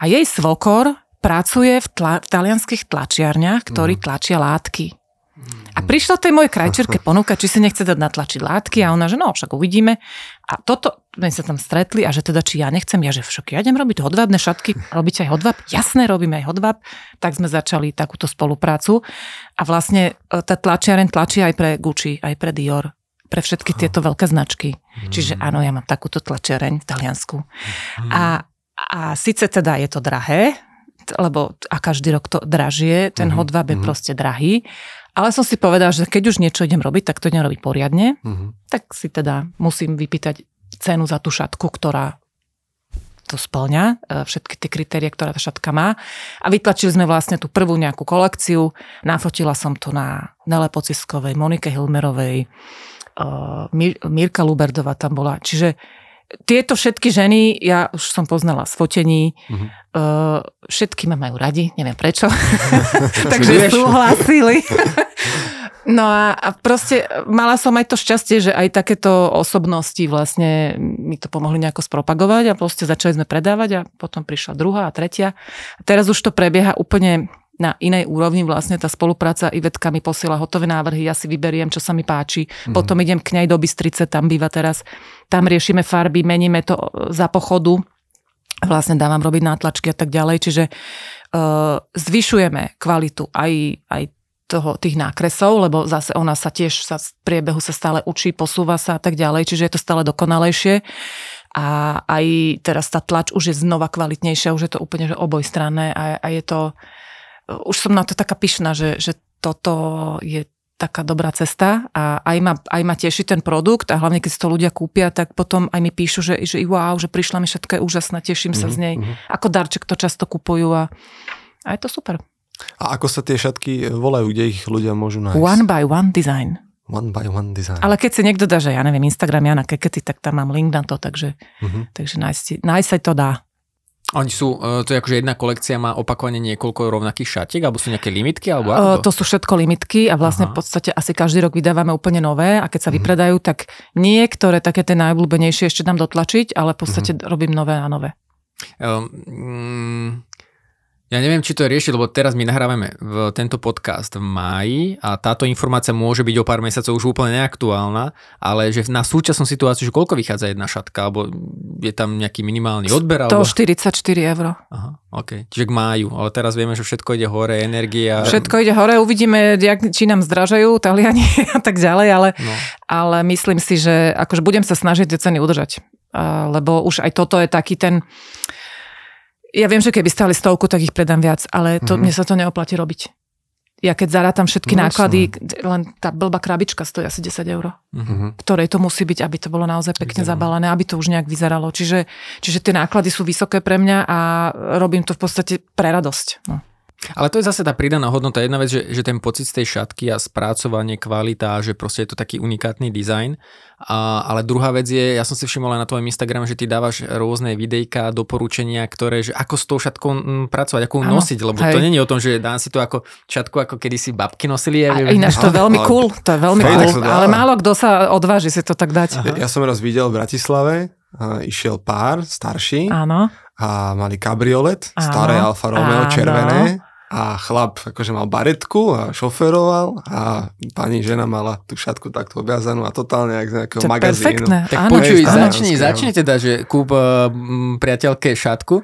a jej svokor pracuje v, tla, v talianských tlačiarniach, ktorí mhm. tlačia látky. A prišla tej mojej krajčerke ponúka, či si nechce dať natlačiť látky a ona, že no, však uvidíme. A toto, sme sa tam stretli a že teda, či ja nechcem, ja, že však ja idem robiť hodvábne šatky, robíte aj hodváb? Jasné, robíme aj hodváb. Tak sme začali takúto spoluprácu. A vlastne e, tá tlačiareň tlačí aj pre Gucci, aj pre Dior, pre všetky tieto veľké značky. Čiže áno, ja mám takúto tlačiareň v Taliansku. A, a síce teda je to drahé, lebo a každý rok to dražie, ten mm-hmm. hodváb je proste drahý, ale som si povedal, že keď už niečo idem robiť, tak to idem robiť poriadne. Uh-huh. Tak si teda musím vypýtať cenu za tú šatku, ktorá to splňa, e, všetky tie kritérie, ktorá tá šatka má. A vytlačili sme vlastne tú prvú nejakú kolekciu. Nafotila som to na Nele Pociskovej, Monike Hilmerovej, e, Mirka Luberdová tam bola. Čiže tieto všetky ženy, ja už som poznala z fotení, uh-huh. uh, všetky ma majú radi, neviem prečo, takže súhlasili. no a, a proste mala som aj to šťastie, že aj takéto osobnosti vlastne mi to pomohli nejako spropagovať a proste začali sme predávať a potom prišla druhá a tretia. A teraz už to prebieha úplne na inej úrovni vlastne tá spolupráca. Ivetka mi posiela hotové návrhy, ja si vyberiem, čo sa mi páči. Mm. Potom idem k nej do Bystrice, tam býva teraz. Tam riešime farby, meníme to za pochodu. Vlastne dávam robiť nátlačky a tak ďalej. Čiže uh, zvyšujeme kvalitu aj, aj toho, tých nákresov, lebo zase ona sa tiež sa v priebehu sa stále učí, posúva sa a tak ďalej, čiže je to stále dokonalejšie. A aj teraz tá tlač už je znova kvalitnejšia, už je to úplne že obojstranné a, a je to už som na to taká pyšná, že, že toto je taká dobrá cesta a aj ma, aj ma teší ten produkt a hlavne keď si to ľudia kúpia, tak potom aj mi píšu, že, že wow, že prišla mi všetko je úžasné, teším mm-hmm, sa z mhm, nej. Mm-hmm. Ako darček to často kupujú a, a je to super. A ako sa tie šatky volajú, kde ich ľudia môžu nájsť? One by one design. One by one design. Ale keď si niekto dá, že ja neviem, Instagram Jana Kekety, tak tam mám link na to, takže, mm-hmm. takže nájsť, nájsť sa to dá. Oni sú, e, to je akože jedna kolekcia má opakovane niekoľko rovnakých šatiek, alebo sú nejaké limitky? Alebo ako to? to sú všetko limitky a vlastne Aha. v podstate asi každý rok vydávame úplne nové a keď sa mm vypredajú, tak niektoré také tie najobľúbenejšie ešte dám dotlačiť, ale v podstate mm robím nové a nové. Um, ja neviem, či to je riešiť, lebo teraz my nahrávame v tento podcast v máji a táto informácia môže byť o pár mesiacov už úplne neaktuálna, ale že na súčasnú situáciu, že koľko vychádza jedna šatka, alebo je tam nejaký minimálny odber? 144 alebo... eur. Aha, ok. Čiže k máju, ale teraz vieme, že všetko ide hore, energia. Všetko ide hore, uvidíme, či nám zdražajú Taliani a tak ďalej, ale, no. ale myslím si, že akože budem sa snažiť tie ceny udržať, lebo už aj toto je taký ten ja viem, že keby stali stovku, tak ich predám viac, ale to, mm-hmm. mne sa to neoplatí robiť. Ja keď zarátam všetky no, náklady, len tá blbá krabička stojí asi 10 eur, mm-hmm. ktorej to musí byť, aby to bolo naozaj pekne Vyzeralo. zabalené, aby to už nejak vyzeralo. Čiže, čiže tie náklady sú vysoké pre mňa a robím to v podstate pre radosť. No. Ale to je zase tá pridaná hodnota. Jedna vec, že, že ten pocit z tej šatky a spracovanie, kvalita, že proste je to taký unikátny dizajn. A, ale druhá vec je, ja som si všimol aj na tvojom Instagrame, že ty dávaš rôzne videjka, doporučenia, ktoré, že ako s tou šatkou m, pracovať, ako ju nosiť, lebo hej. to je o tom, že dám si to ako šatku, ako kedysi babky nosili. A ináč to je veľmi cool, to je veľmi cool, ale málo kto sa odváži si to tak dať. Aha. Ja som raz videl v Bratislave, uh, išiel pár starší Áno. A mali kabriolet, staré Alfa Romeo, Áno. červené a chlap akože mal baretku a šoferoval a pani žena mala tú šatku takto obiazanú a totálne jak z nejakého to magazínu. Perfektné. Tak áno, počuj, začni, začni teda, že kúp uh, priateľke šatku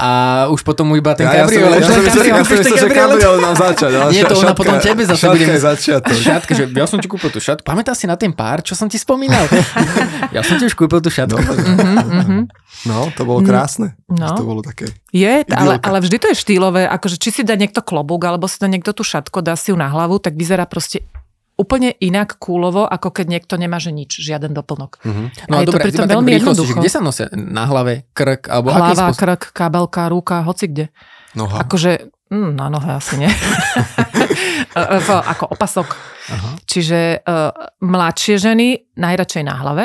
a už potom iba ten ja, kabriolet. Ja som myslel, ja som myslel, že kabriolet mám začať. Ale Nie, to ona potom tebe zase bude. Šatka že ja som ti kúpil tú šatku. Pamätáš si na ten pár, čo som ti spomínal? ja som ti už kúpil tú šatku. No, to bolo krásne. No. To bolo také Je, ale, ale vždy to je štýlové, akože či si dá niekto klobúk, alebo si dá niekto tú šatko, dá si ju na hlavu, tak vyzerá proste úplne inak kúlovo, ako keď niekto nemá že nič, žiaden doplnok. Uh-huh. No a, a je dobre, to pritom veľmi jednoducho. Kde sa nosia? Na hlave, krk? Alebo Hlava, krk, kabelka, ruka, hoci kde. Noha. Akože, mm, na nohe asi nie. ako opasok. Uh-huh. Čiže uh, mladšie ženy najradšej na hlave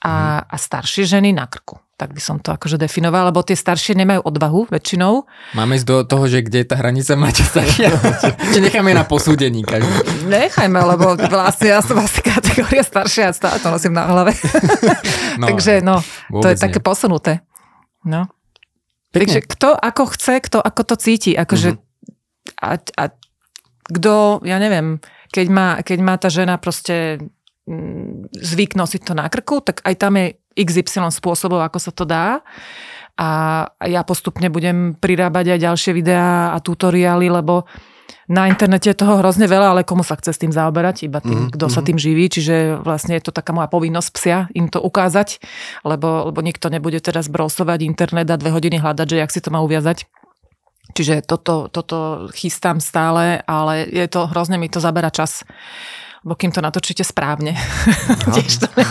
a, uh-huh. a staršie ženy na krku tak by som to akože definoval, lebo tie staršie nemajú odvahu väčšinou. Máme ísť do toho, že kde je tá hranica máte staršia? Či necháme na posúdení každý? Nechajme, lebo vlastne ja som asi kategória staršia a stále to nosím na hlave. no, Takže no, to je nie. také posunuté. No. Takže kto ako chce, kto ako to cíti. Akože, mm-hmm. a, a kto, ja neviem, keď má, keď má tá žena proste zvyk nosiť to na krku, tak aj tam je XY spôsobov, ako sa to dá. A ja postupne budem prirábať aj ďalšie videá a tutoriály, lebo na internete je toho hrozne veľa, ale komu sa chce s tým zaoberať? Iba tým, mm, kto mm. sa mhm. tým živí. Čiže vlastne je to taká moja povinnosť psia im to ukázať, lebo, lebo nikto nebude teraz brosovať internet a dve hodiny hľadať, že jak si to má uviazať. Čiže toto, toto chystám stále, ale je to hrozne mi to zabera čas lebo kým to natočíte správne, tiež to nie,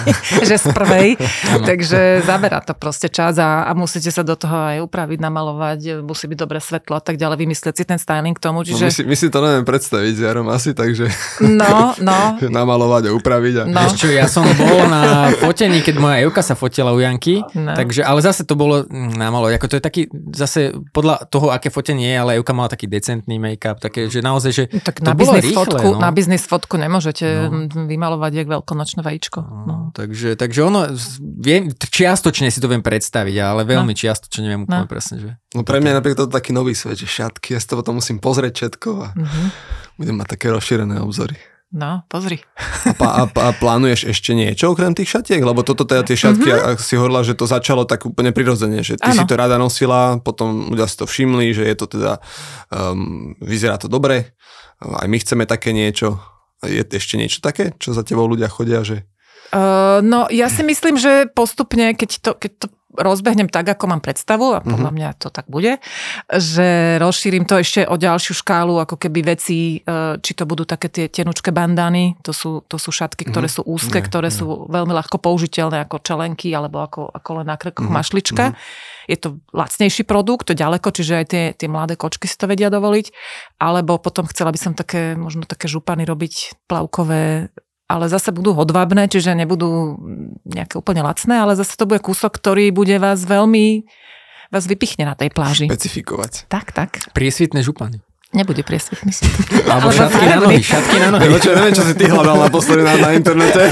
že z prvej, takže zabera to proste čas a, a musíte sa do toho aj upraviť, namalovať, musí byť dobré svetlo a tak ďalej, vymyslieť si ten styling k tomu. Čiže... No, my, si, my si to neviem predstaviť s Jarom asi, takže no, no. namalovať a upraviť. A... No. Ešte, ja som bol na fotení, keď moja Evka sa fotila u Janky, no. takže, ale zase to bolo mm, namalo, ako to je taký, zase podľa toho, aké fotenie je, ale Evka mala taký decentný make-up, také, že naozaj, že tak to na bolo rýchle, fotku, no. Na biznis fotku nemôžete môžete no. vymalovať jak veľkonočné vajíčko. No. No. Takže, takže ono, viem, čiastočne si to viem predstaviť, ale veľmi no. čiastočne neviem úplne no. presne. Že... No pre mňa napríklad to taký nový svet, že šatky, ja si to potom musím pozrieť všetko a uh-huh. budem mať také rozšírené obzory. No, pozri. A, a, a plánuješ ešte niečo okrem tých šatiek? Lebo toto teda tie šatky, mm-hmm. ak si hovorila, že to začalo tak úplne prirodzene, že ty ano. si to rada nosila, potom ľudia si to všimli, že je to teda, um, vyzerá to dobre, aj my chceme také niečo. Je ešte niečo také, čo za tebou ľudia chodia, že... Uh, no ja si myslím, že postupne, keď to, keď to rozbehnem tak, ako mám predstavu, a podľa uh-huh. mňa to tak bude, že rozšírim to ešte o ďalšiu škálu, ako keby veci, či to budú také tie tenučké bandány, to sú, to sú šatky, ktoré uh-huh. sú úzke, ktoré sú veľmi ľahko použiteľné ako čelenky, alebo ako, ako len na krkoch uh-huh. mašlička. Je to lacnejší produkt, ďaleko, čiže aj tie, tie mladé kočky si to vedia dovoliť. Alebo potom chcela by som také, možno také župany robiť plavkové ale zase budú hodvábne, čiže nebudú nejaké úplne lacné, ale zase to bude kúsok, ktorý bude vás veľmi vás vypichne na tej pláži. Špecifikovať. Tak, tak. Priesvitné župany. Nebude priesvitný. Alebo šatky na nohy, šatky na nohy. Čo, neviem, čo si ty hľadal naposledy na, na internete.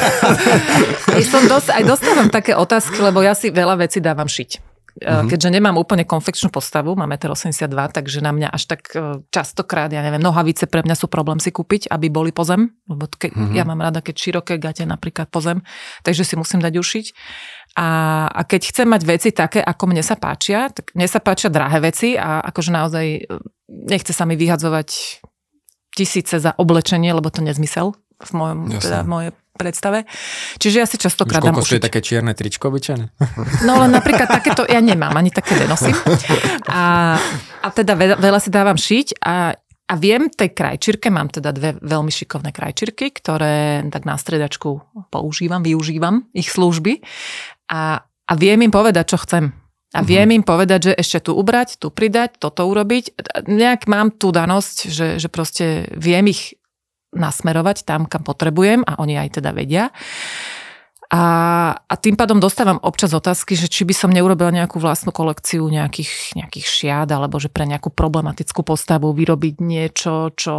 Aj, som dosť, aj dostávam také otázky, lebo ja si veľa vecí dávam šiť. Mm-hmm. Keďže nemám úplne konfekčnú postavu, mám 1,82 m, takže na mňa až tak e, častokrát, ja neviem, nohavice pre mňa sú problém si kúpiť, aby boli pozem, lebo ke, mm-hmm. ja mám rada, keď široké gate napríklad pozem, takže si musím dať ušiť. A, a keď chcem mať veci také, ako mne sa páčia, tak mne sa páčia drahé veci a akože naozaj e, nechce sa mi vyhadzovať tisíce za oblečenie, lebo to nezmysel v mojom, teda v mojej predstave. Čiže ja si častokrát dám ušiť. také čierne tričko obyčajné? No ale napríklad takéto ja nemám, ani také nenosím. A, a teda veľa, veľa si dávam šiť a a viem, tej krajčírke, mám teda dve veľmi šikovné krajčírky, ktoré tak na stredačku používam, využívam ich služby a, a viem im povedať, čo chcem. A mhm. viem mm-hmm. im povedať, že ešte tu ubrať, tu pridať, toto urobiť. Nejak mám tú danosť, že, že proste viem ich nasmerovať tam, kam potrebujem a oni aj teda vedia. A, a tým pádom dostávam občas otázky, že či by som neurobila nejakú vlastnú kolekciu nejakých, nejakých šiad, alebo že pre nejakú problematickú postavu vyrobiť niečo, čo...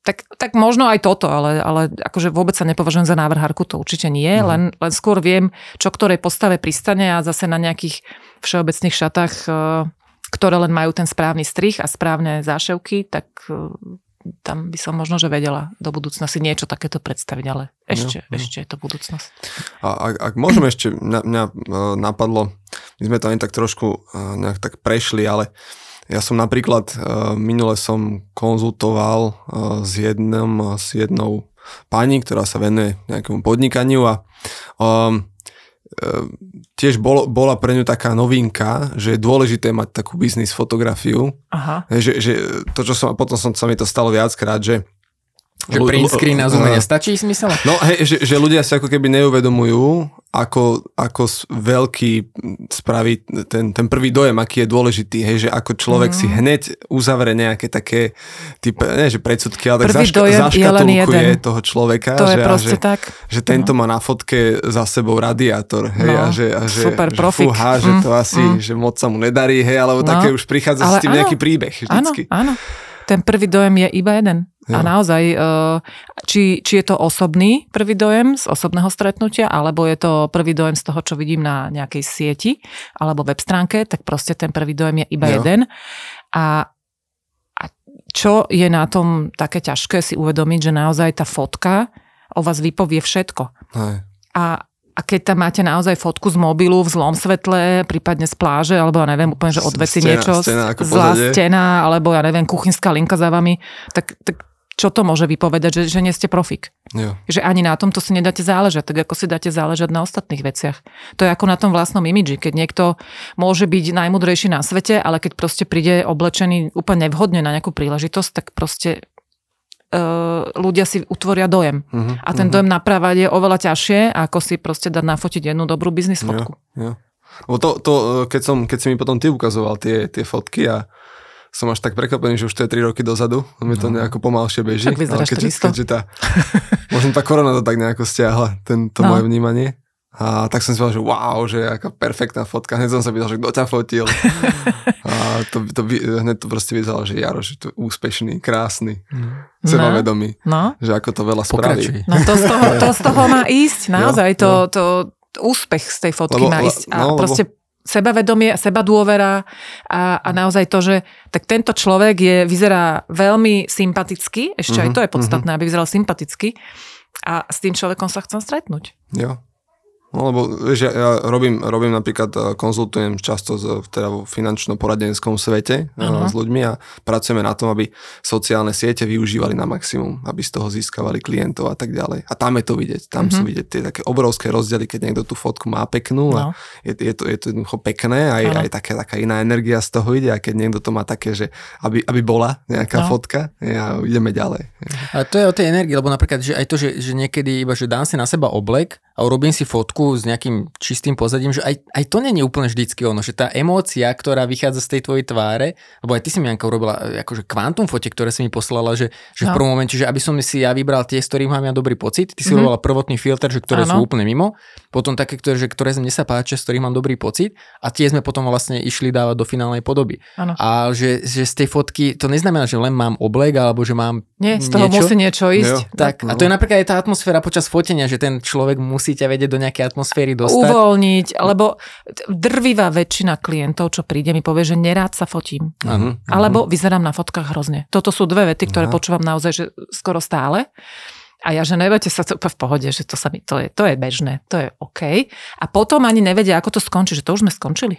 Tak, tak možno aj toto, ale, ale akože vôbec sa nepovažujem za návrhárku, to určite nie, mm. len, len skôr viem, čo ktorej postave pristane a zase na nejakých všeobecných šatách, eh, ktoré len majú ten správny strich a správne záševky, tak eh, tam by som možno, že vedela do budúcna si niečo takéto predstaviť, ale ešte, no, ešte je to budúcnosť. A ak, ak môžem ešte, mňa, mňa e, napadlo, my sme to ani tak trošku e, nejak tak prešli, ale ja som napríklad, e, minule som konzultoval s, jednom, s jednou pani, ktorá sa venuje nejakému podnikaniu a um, tiež bol, bola pre ňu taká novinka, že je dôležité mať takú biznis fotografiu. Aha. Že, že to, čo som, potom som, sa mi to stalo viackrát, že že print screen na Zoom nestačí smysel? No hej, že, že ľudia si ako keby neuvedomujú, ako, ako veľký spraví ten, ten prvý dojem, aký je dôležitý, hej, že ako človek mm. si hneď uzavre nejaké také, typ, nie že predsudky, ale prvý tak zaška, zaškatulkuje toho človeka. To že, je proste že, tak. Že tento no. má na fotke za sebou radiátor, hej, no. a že, a že, Super že profik. Fúha, že mm. to asi, mm. že moc sa mu nedarí, hej, alebo no. také už prichádza ale s tým áno. nejaký príbeh vždycky. Áno, áno. Ten prvý dojem je iba jeden. Jo. A naozaj, e, či, či je to osobný prvý dojem z osobného stretnutia, alebo je to prvý dojem z toho, čo vidím na nejakej sieti alebo web stránke, tak proste ten prvý dojem je iba jo. jeden. A, a čo je na tom také ťažké si uvedomiť, že naozaj tá fotka o vás vypovie všetko. Hej. A a keď tam máte naozaj fotku z mobilu v zlom svetle, prípadne z pláže, alebo ja neviem, úplne, že odveci niečo, stena, zlá stena, alebo ja neviem, kuchynská linka za vami, tak, tak čo to môže vypovedať, že, že nie ste profik. Jo. Že ani na tomto si nedáte záležať, tak ako si dáte záležať na ostatných veciach. To je ako na tom vlastnom imidži, keď niekto môže byť najmudrejší na svete, ale keď proste príde oblečený úplne nevhodne na nejakú príležitosť, tak proste ľudia si utvoria dojem. Uh-huh, a ten uh-huh. dojem napravať je oveľa ťažšie, ako si proste dať nafotiť jednu dobrú biznis fotku. Jo, jo. to, to, keď, som, keď si mi potom ty ukazoval tie, tie fotky a som až tak prekvapený, že už to je 3 roky dozadu, mi to no. nejako pomalšie beží. Tak vyzeráš keďže, keďže tá, možno tá korona to tak nejako stiahla, to no. moje vnímanie. A tak som si povedal, že wow, že aká perfektná fotka. Hneď som sa pýtal, že kto ťa fotil. A to, to, hneď to proste vyzeralo, že Jaro, že to úspešný, krásny, no. sebavedomý. No. Že ako to veľa spraví. Pokračuj. No to z toho, to z toho má ísť, naozaj. Jo, to, jo. to, to úspech z tej fotky lebo, má ísť. A no, proste lebo sebavedomie, seba dôvera a, a naozaj to, že tak tento človek je, vyzerá veľmi sympaticky, ešte mm-hmm, aj mhm, to je podstatné, mm-hmm. aby vyzeral sympaticky a s tým človekom sa chcem stretnúť. Jo. No lebo vieš, ja, robím, robím napríklad, e, konzultujem často z, teda vo finančno-poradenskom svete uh-huh. s ľuďmi a pracujeme na tom, aby sociálne siete využívali na maximum, aby z toho získavali klientov a tak ďalej. A tam je to vidieť, tam uh-huh. sú vidieť tie také obrovské rozdiely, keď niekto tú fotku má peknú no. a je, je, to, je to jednoducho pekné, aj, uh-huh. aj také, taká iná energia z toho ide a keď niekto to má také, že aby, aby bola nejaká no. fotka a ideme ďalej. A to je o tej energii, lebo napríklad, že aj to, že, že niekedy iba, že dám si na seba oblek a urobím si fotku s nejakým čistým pozadím, že aj, aj to není úplne vždycky ono, že tá emócia, ktorá vychádza z tej tvojej tváre, lebo aj ty si mi Janka urobila e, akože kvantum fote, ktoré si mi poslala, že, že no. v prvom momente, že aby som si ja vybral tie, z ktorých mám ja dobrý pocit, ty si mm-hmm. urobila prvotný filter, že ktoré ano. sú úplne mimo, potom také, ktoré, že, ktoré mne sa páčia, z ktorých mám dobrý pocit a tie sme potom vlastne išli dávať do finálnej podoby. Ano. A že, že z tej fotky, to neznamená, že len mám oblek alebo že mám Nie, z toho niečo. musí niečo ísť. Jo. Tak, a to je napríklad aj tá atmosféra počas fotenia, že ten človek musí ťa vedieť do nejakej atmosféry dostať. Uvoľniť, lebo drvivá väčšina klientov, čo príde, mi povie, že nerád sa fotím. Uh-huh, uh-huh. Alebo vyzerám na fotkách hrozne. Toto sú dve vety, ktoré uh-huh. počúvam naozaj že skoro stále. A ja, že nebojte sa, to v pohode, že to, sa mi, to, je, to je bežné, to je OK. A potom ani nevedia, ako to skončí, že to už sme skončili.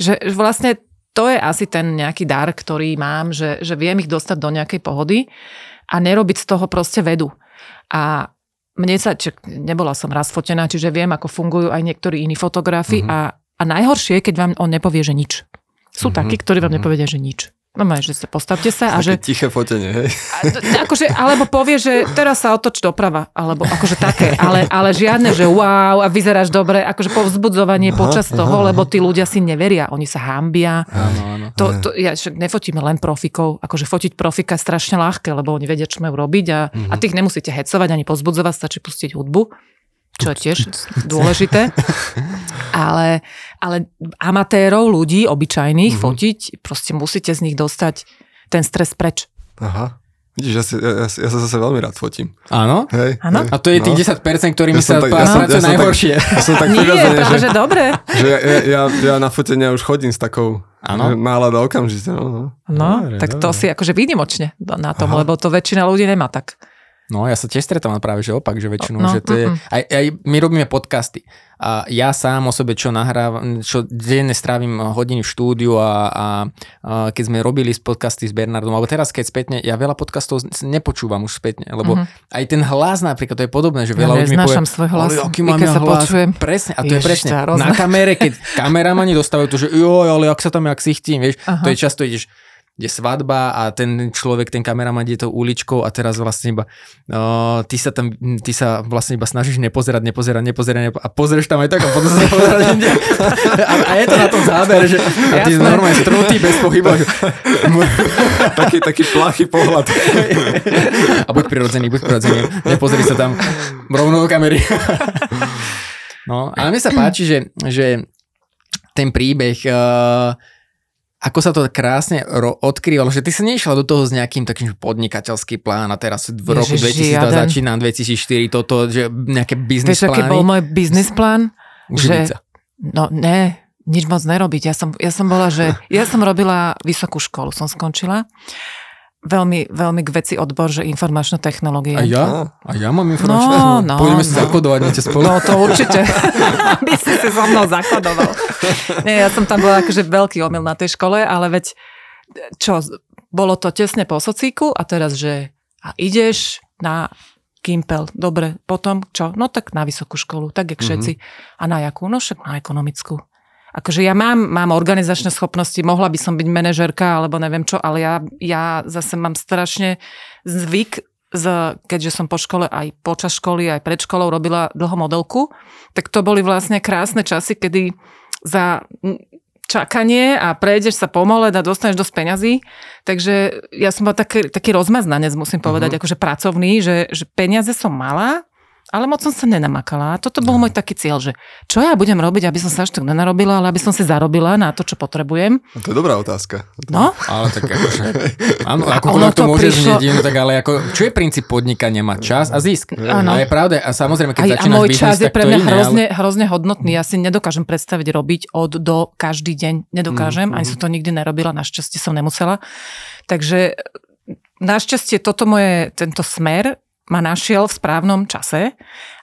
Že, že vlastne to je asi ten nejaký dar, ktorý mám, že, že viem ich dostať do nejakej pohody a nerobiť z toho proste vedu. A mne sa, či, nebola som raz fotená, čiže viem, ako fungujú aj niektorí iní fotografi mm-hmm. a, a najhoršie je, keď vám on nepovie, že nič. Sú mm-hmm. takí, ktorí vám mm-hmm. nepovedia, že nič. No že sa postavte sa a že... tiché fotenie, hej. A, akože, alebo povie, že teraz sa otoč doprava, alebo akože také, ale, ale žiadne, že wow a vyzeráš dobre, akože povzbudzovanie aha, počas aha, toho, aha. lebo tí ľudia si neveria, oni sa hambia. Áno, áno. To, to, ja však nefotíme len profikov, akože fotiť profika je strašne ľahké, lebo oni vedia, čo majú robiť a, uh-huh. a tých nemusíte hecovať ani pozbudzovať, stačí pustiť hudbu čo je tiež dôležité. Ale, ale amatérov, ľudí, obyčajných, mm-hmm. fotiť, proste musíte z nich dostať ten stres preč. Aha. Vidíš, ja, si, ja, ja sa zase veľmi rád fotím. Áno? Hej, Áno? A to je tých no. 10%, ktorými ja sa tak, ja som, ja najhoršie. Tak, ja som tak Nie, práve, že, že dobre. Že ja, ja, ja na fotenia už chodím s takou Áno. Nálada okamžite. No, no. no dobre, tak dobre. to si akože výnimočne na tom, Aha. lebo to väčšina ľudí nemá tak. No ja sa tiež stretávam práve, že opak, že väčšinou, no, že to je, aj, aj my robíme podcasty a ja sám o sebe, čo nahrávam, čo denne strávim hodiny v štúdiu a, a, a keď sme robili podcasty s Bernardom, alebo teraz keď spätne, ja veľa podcastov nepočúvam už spätne, lebo mm-hmm. aj ten hlas napríklad, to je podobné, že veľa ja ľudí mi povie, svoj hlas, aký mám ja hlas, počujem. presne, a to Ježiš, je presne, na kamere, keď kameramani dostávajú to, že joj, ale ak sa tam jak sichtím, vieš, Aha. to je často ideš, je svadba a ten človek, ten kameraman ide tou uličkou a teraz vlastne iba uh, ty sa tam, ty sa vlastne iba snažíš nepozerať, nepozerať, nepozerať nepo- a pozrieš tam aj tak a potom sa pozerať a, a, je to na tom záber, že a ty Jasné. normálne strutý bez pohybu. Že... taký, taký plachý pohľad. a buď prirodzený, buď prirodzený. Nepozri sa tam rovno do kamery. no, ale mne sa páči, že, že ten príbeh uh, ako sa to krásne ro- odkrývalo, že ty si neišla do toho s nejakým takým podnikateľský plán a teraz v roku 2002 začína 2004 toto, že nejaké biznis. Vieš, aký bol môj biznis plán? Že, no ne, nič moc nerobiť. Ja som, ja som bola, že ja som robila vysokú školu, som skončila veľmi, veľmi k veci odbor, že informačné technológie. A ja? A ja mám informačné no, no, Pôjdeme no. si zakodovať niečo spolu. No to určite. Aby si si so mnou zakodoval. Nie, ja som tam bola akože veľký omyl na tej škole, ale veď čo, bolo to tesne po socíku a teraz, že a ideš na Kimpel, dobre, potom čo? No tak na vysokú školu, tak jak mhm. všetci. Mm-hmm. A na jakú? No však na ekonomickú akože ja mám, mám organizačné schopnosti, mohla by som byť manažerka alebo neviem čo, ale ja, ja zase mám strašne zvyk, z, keďže som po škole aj počas školy, aj pred školou robila dlho modelku, tak to boli vlastne krásne časy, kedy za čakanie a prejdeš sa pomole a dostaneš dosť peňazí. Takže ja som bola taký, taký rozmaznanec, musím povedať, uh-huh. akože pracovný, že, že peniaze som mala, ale moc som sa nenamakala. A toto bol no. môj taký cieľ, že čo ja budem robiť, aby som sa až tak nenarobila, ale aby som si zarobila na to, čo potrebujem. No to je dobrá otázka. No? Ale tak akože, áno, ako ono to, to môže prišlo... znieť, tak ale ako, čo je princíp podnikania? Mať čas a zisk. Áno. A je pravda, a samozrejme, keď Aj, začínaš a môj čas je pre mňa iné, hrozne, ale... hrozne hodnotný. Ja si nedokážem predstaviť robiť od do každý deň. Nedokážem, mm, ani mm. som to nikdy nerobila, našťastie som nemusela. Takže Našťastie toto moje, tento smer ma našiel v správnom čase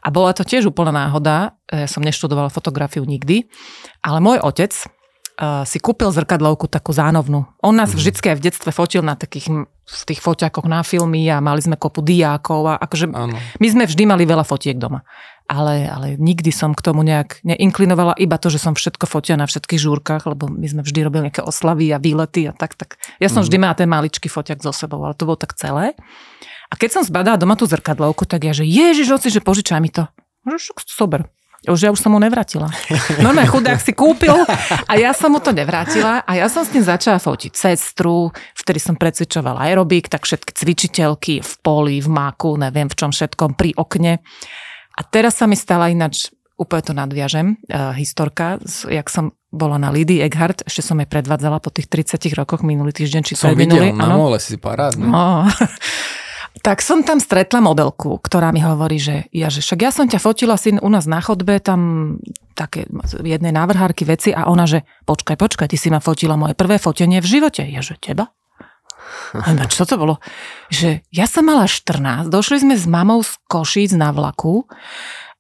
a bola to tiež úplná náhoda. Ja som neštudovala fotografiu nikdy, ale môj otec uh, si kúpil zrkadlovku takú zánovnú. On nás mm. vždycky aj v detstve fotil na takých v tých foťakoch na filmy a mali sme kopu diákov a akože ano. my sme vždy mali veľa fotiek doma. Ale, ale nikdy som k tomu nejak neinklinovala, iba to, že som všetko fotia na všetkých žúrkach, lebo my sme vždy robili nejaké oslavy a výlety a tak, tak. Ja som mm. vždy mala ten maličký foťak so sebou, ale to bolo tak celé. A keď som zbadala doma tú zrkadlovku, tak ja, že ježiš, oci, že požičaj mi to. Že super. Už ja už som mu nevrátila. Normálne chudák si kúpil a ja som mu to nevrátila a ja som s tým začala fotiť sestru, vtedy som precvičovala aerobik, tak všetky cvičiteľky v poli, v máku, neviem v čom všetkom, pri okne. A teraz sa mi stala ináč, úplne to nadviažem, uh, historka, jak som bola na Lidy Eckhart, ešte som jej predvádzala po tých 30 rokoch minulý týždeň, či som videl, na mole si parádne. No. Tak som tam stretla modelku, ktorá mi hovorí, že ja, že však ja som ťa fotila syn u nás na chodbe, tam také jednej návrhárky veci a ona, že počkaj, počkaj, ty si ma fotila moje prvé fotenie v živote. Ja, že teba? A čo to bolo? Že ja som mala 14, došli sme s mamou z Košíc na vlaku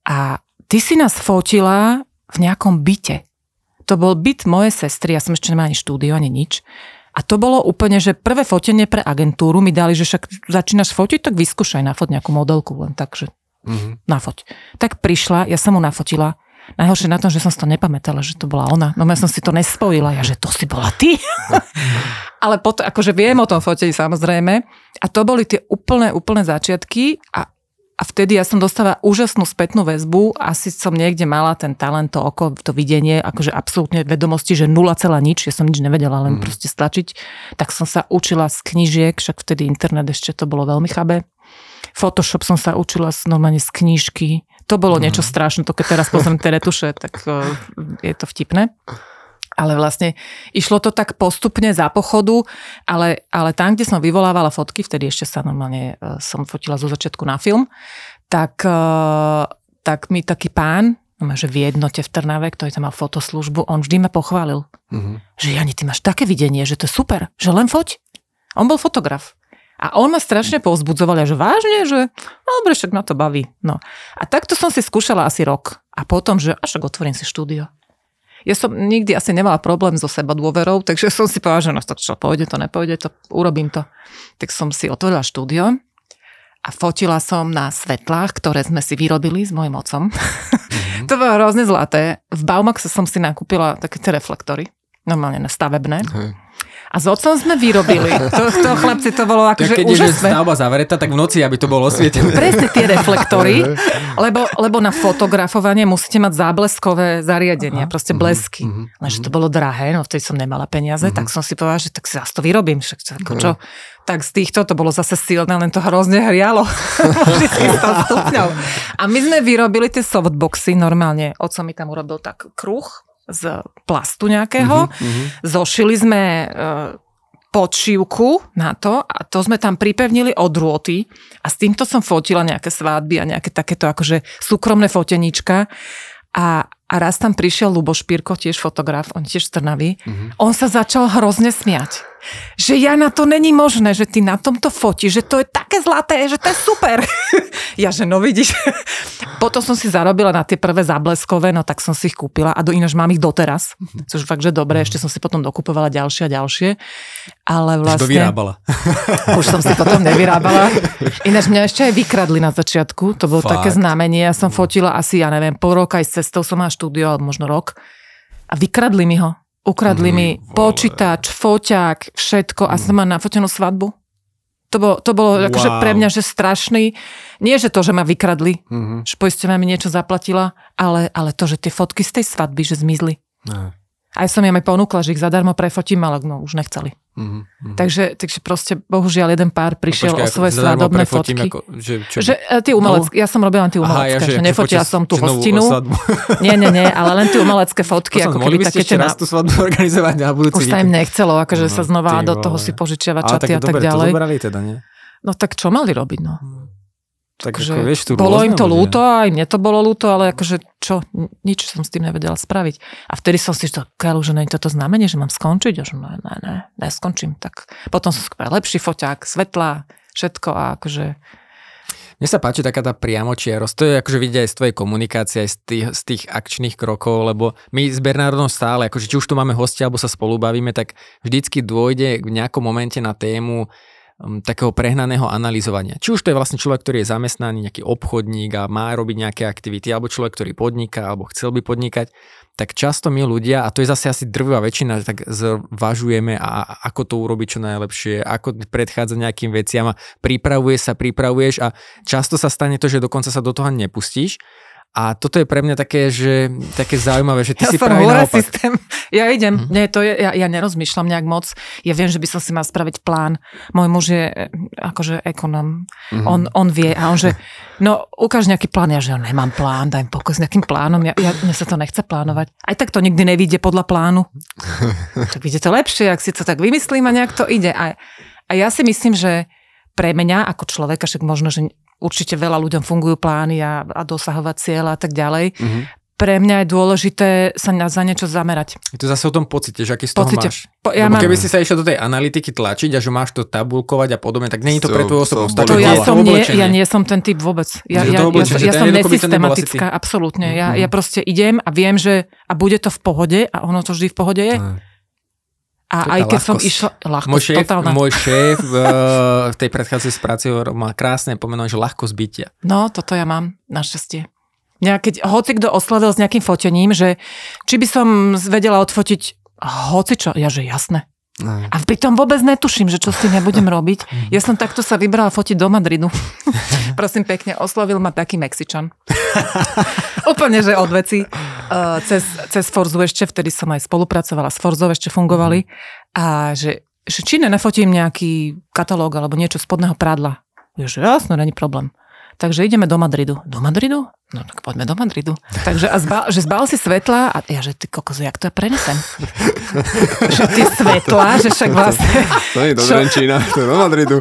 a ty si nás fotila v nejakom byte. To bol byt mojej sestry, ja som ešte nemala ani štúdio, ani nič. A to bolo úplne, že prvé fotenie pre agentúru mi dali, že však začínaš fotiť, tak vyskúšaj nafoť nejakú modelku, len tak, že mm-hmm. nafoť. Tak prišla, ja som mu nafotila Najhoršie na tom, že som si to nepamätala, že to bola ona. No ja som si to nespojila, ja, že to si bola ty. Ale potom, akože viem o tom fotení samozrejme. A to boli tie úplné, úplné začiatky a a vtedy ja som dostala úžasnú spätnú väzbu, asi som niekde mala ten talent, to oko, to videnie, akože absolútne vedomosti, že nula celá nič, ja som nič nevedela, len mm. proste stlačiť. Tak som sa učila z knižiek, však vtedy internet ešte to bolo veľmi chabé. Photoshop som sa učila normálne z knížky. To bolo mm. niečo strašné, to keď teraz pozriem tie retuše, tak uh, je to vtipné ale vlastne išlo to tak postupne za pochodu, ale, ale tam, kde som vyvolávala fotky, vtedy ešte sa normálne e, som fotila zo začiatku na film, tak, e, tak mi taký pán, no, že v jednote v Trnave, ktorý tam mal fotoslužbu, on vždy ma pochválil. Mm-hmm. Že Jani, ty máš také videnie, že to je super, že len foť. On bol fotograf. A on ma strašne povzbudzoval, že vážne, že no dobre, však ma to baví. No. A takto som si skúšala asi rok. A potom, že až otvorím si štúdio. Ja som nikdy asi nemala problém so seba dôverou, takže som si povedala, že no to čo, pôjde to, nepôjde to, urobím to. Tak som si otvorila štúdio a fotila som na svetlách, ktoré sme si vyrobili s mojim otcom. Mm-hmm. to bolo hrozne zlaté. V Baumaxe som si nakúpila také tie reflektory, normálne na stavebné. Mm-hmm. A s otcom sme vyrobili. To, to chlapci, to bolo akože Keď úžasné. Keď je stavba zavretá, tak v noci, aby to bolo osvietené. Presne tie reflektory, lebo, lebo na fotografovanie musíte mať zábleskové zariadenia, Aha. proste mhm, blesky. Uh-huh. Lenže to bolo drahé, no vtedy som nemala peniaze, uh-huh. tak som si povedala, že tak si zase to vyrobím. Však, ako čo? Tak z týchto to bolo zase silné, len to hrozne hrialo. A my sme vyrobili tie softboxy normálne. Oco mi tam urobil tak kruh, z plastu nejakého. Uh-huh, Zošili sme e, podšívku na to a to sme tam pripevnili od rôty a s týmto som fotila nejaké svádby a nejaké takéto akože súkromné fotenička a, a raz tam prišiel Lubo Špírko, tiež fotograf, on tiež z Trnavy. Uh-huh. On sa začal hrozne smiať. Že ja na to není možné, že ty na tomto fotíš, že to je také zlaté, že to je super. ja, že no vidíš. Potom som si zarobila na tie prvé zábleskové, no tak som si ich kúpila a do, ináč mám ich doteraz. Což fakt, že dobre, ešte som si potom dokupovala ďalšie a ďalšie. Ale vlastne... Už to vyrábala. Už som si potom nevyrábala. Ináč mňa ešte aj vykradli na začiatku. To bolo Fakt. také znamenie. Ja som fotila asi, ja neviem, pol roka aj s cestou som mala štúdio, alebo možno rok. A vykradli mi ho. Ukradli mm, mi vole. počítač, foťák, všetko a som mala nafotenú svadbu. To bolo, to bolo wow. akože pre mňa, že strašný. Nie, že to, že ma vykradli, mm-hmm. že poisťovňa mi niečo zaplatila, ale, ale to, že tie fotky z tej svadby, že zmizli. Ne. Aj som im aj ponúkla, že ich zadarmo prefotím, ale no, už nechceli. Mm-hmm. Takže, takže proste bohužiaľ jeden pár prišiel no, počkaj, o svoje svadobné fotky. Ako, že, čo? že e, ty umelecké, no? ja som robila len tie umelecké, Aha, ja, že, že nefotila som tú hostinu. Nie, nie, nie, ale len tie umelecké fotky. ako keby také ešte raz tú svadbu organizovať na budúci Už sa im nechcelo, akože no, sa znova do toho si požičiavať čaty a tak ďalej. to teda, nie? No tak čo mali robiť, no? Tak akože, ako, vieš, tu bolo im to ľúto, aj mne to bolo ľúto, ale akože čo, nič som s tým nevedela spraviť. A vtedy som si to kajal, že nie toto znamenie, že mám skončiť. Že ne, ne, ne, neskončím. Tak potom som skúpila lepší foťák, svetla, všetko a akože mne sa páči taká tá priamočiarosť, to je akože vidieť aj z tvojej komunikácie, aj z tých, z tých akčných krokov, lebo my s Bernardom stále, akože či už tu máme hostia, alebo sa spolu bavíme, tak vždycky dôjde v nejakom momente na tému takého prehnaného analyzovania. Či už to je vlastne človek, ktorý je zamestnaný, nejaký obchodník a má robiť nejaké aktivity, alebo človek, ktorý podniká, alebo chcel by podnikať, tak často my ľudia, a to je zase asi drvivá väčšina, tak zvažujeme, a ako to urobiť čo najlepšie, ako predchádzať nejakým veciam a pripravuje sa, pripravuješ a často sa stane to, že dokonca sa do toho nepustíš a toto je pre mňa také, že, také zaujímavé, že ty ja si práve naopak. systém. Ja idem. Mm-hmm. Nie, to je, ja, ja nerozmýšľam nejak moc. Ja viem, že by som si mal spraviť plán. Môj muž je e, akože ekonom. Mm-hmm. On, on vie a on že, no ukáž nejaký plán. Ja že ja nemám plán, daj pokoj s nejakým plánom. Ja, ja, mne sa to nechce plánovať. Aj tak to nikdy nevíde podľa plánu. tak vidíte to lepšie, ak si to tak vymyslím a nejak to ide. A, a ja si myslím, že pre mňa ako človeka, však možno, že určite veľa ľuďom fungujú plány a, a dosahovať cieľa a tak ďalej. Mm-hmm. Pre mňa je dôležité sa na, za niečo zamerať. Je to zase o tom pocite, že aký z toho pocite. máš. Po, ja mám... Keby si sa išiel do tej analytiky tlačiť a že máš to tabulkovať a podobne, tak nie je to pre tvoju osobu. To, to ja, som nie, ja nie som ten typ vôbec. Ja, ja, ja, ja, ja som nesystematická, absolútne. Ja, mm-hmm. ja proste idem a viem, že a bude to v pohode a ono to vždy v pohode je. Mm. A aj keď ľahkosť. som išla, ľahkosť, môj šéf, totálna. Môj šéf v, v tej predchádzajúcej práci má krásne pomenovanie, že ľahkosť bytia. No, toto ja mám, našťastie. Nejaké, hoci kto oslovil s nejakým fotením, že či by som vedela odfotiť hoci čo. Ja, že jasné. No. A pritom vôbec netuším, že čo s tým ja budem robiť. Ja som takto sa vybrala fotiť do Madridu. Prosím pekne, oslovil ma taký Mexičan. Úplne, že od veci. Uh, cez, cez Forzu ešte, vtedy som aj spolupracovala s Forzou, ešte fungovali. A že, že či nenafotím nejaký katalóg alebo niečo spodného prádla. Ja, že jasno, není problém. Takže ideme do Madridu. Do Madridu? No tak poďme do Madridu. Takže a zbal, že zbal si svetla a ja, že ty kokos, jak to ja prenesem? že tie svetla, že však vlastne... To je do Renčína, to je do Madridu.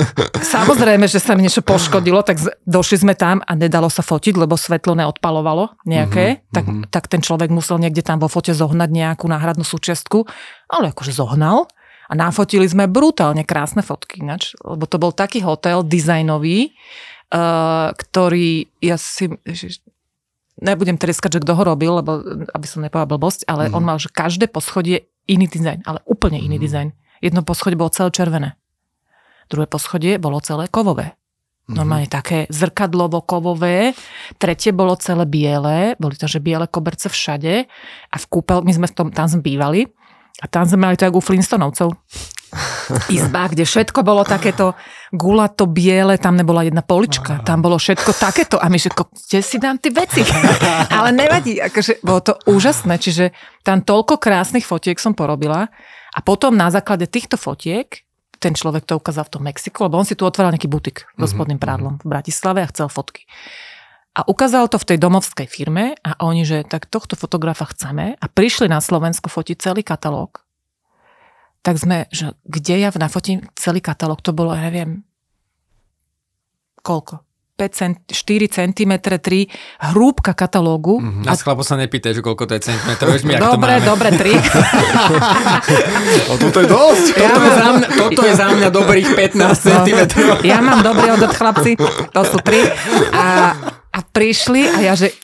Samozrejme, že sa mi niečo poškodilo, tak došli sme tam a nedalo sa fotiť, lebo svetlo neodpalovalo nejaké, mm-hmm. tak, mm-hmm. tak ten človek musel niekde tam vo fote zohnať nejakú náhradnú súčiastku, ale akože zohnal. A nafotili sme brutálne krásne fotky, ináč, lebo to bol taký hotel dizajnový, uh, ktorý ja si... Nebudem treskať, že kto ho robil, lebo aby som nepovedal blbosť, ale mm. on mal, že každé poschodie iný dizajn, ale úplne iný mm. dizajn. Jedno poschodie bolo celé červené. Druhé poschodie bolo celé kovové. Mm-hmm. Normálne také zrkadlovo-kovové. Tretie bolo celé biele, boli to, že biele koberce všade. A v kúpel, my sme v tom, tam sme bývali. A tam sme mali to ako u Flintstonovcov izba, kde všetko bolo takéto gulato biele, tam nebola jedna polička, tam bolo všetko takéto a my že kde si dám tie veci? Ale nevadí, akože bolo to úžasné, čiže tam toľko krásnych fotiek som porobila a potom na základe týchto fotiek ten človek to ukázal v tom Mexiku, lebo on si tu otváral nejaký butik so mhm, spodným mhm. prádlom v Bratislave a chcel fotky. A ukázal to v tej domovskej firme a oni, že tak tohto fotografa chceme a prišli na Slovensko fotiť celý katalóg tak sme, že kde ja nafotím celý katalóg, to bolo, ja neviem, koľko? 5 cent, 4 cm, 3 hrúbka katalógu. Mm-hmm. A chlapo sa nepýtaj, že koľko to je centimetrov, vieš mi, dobre, to máme. Dobre, 3. a toto je dosť. Ja toto, mám, je za mňa, toto je za mňa dobrých 15 no, cm. Ja mám dobrý odhod, chlapci, to sú 3. A, a prišli a ja, že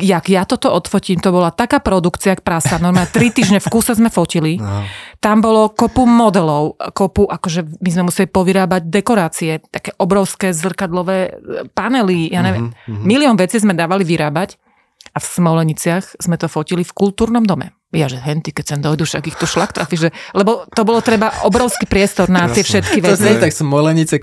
jak ja toto odfotím, to bola taká produkcia, jak prasa. Normálne tri týždne v kúse sme fotili. No. Tam bolo kopu modelov, kopu, akože my sme museli povyrábať dekorácie, také obrovské zrkadlové panely, ja neviem. Mm-hmm. Milión vecí sme dávali vyrábať a v Smoleniciach sme to fotili v kultúrnom dome. Ja, že henty, keď sem dojdu, však ich tu šlak trafi, že, lebo to bolo treba obrovský priestor na tie všetky veci. To je tak Smolenice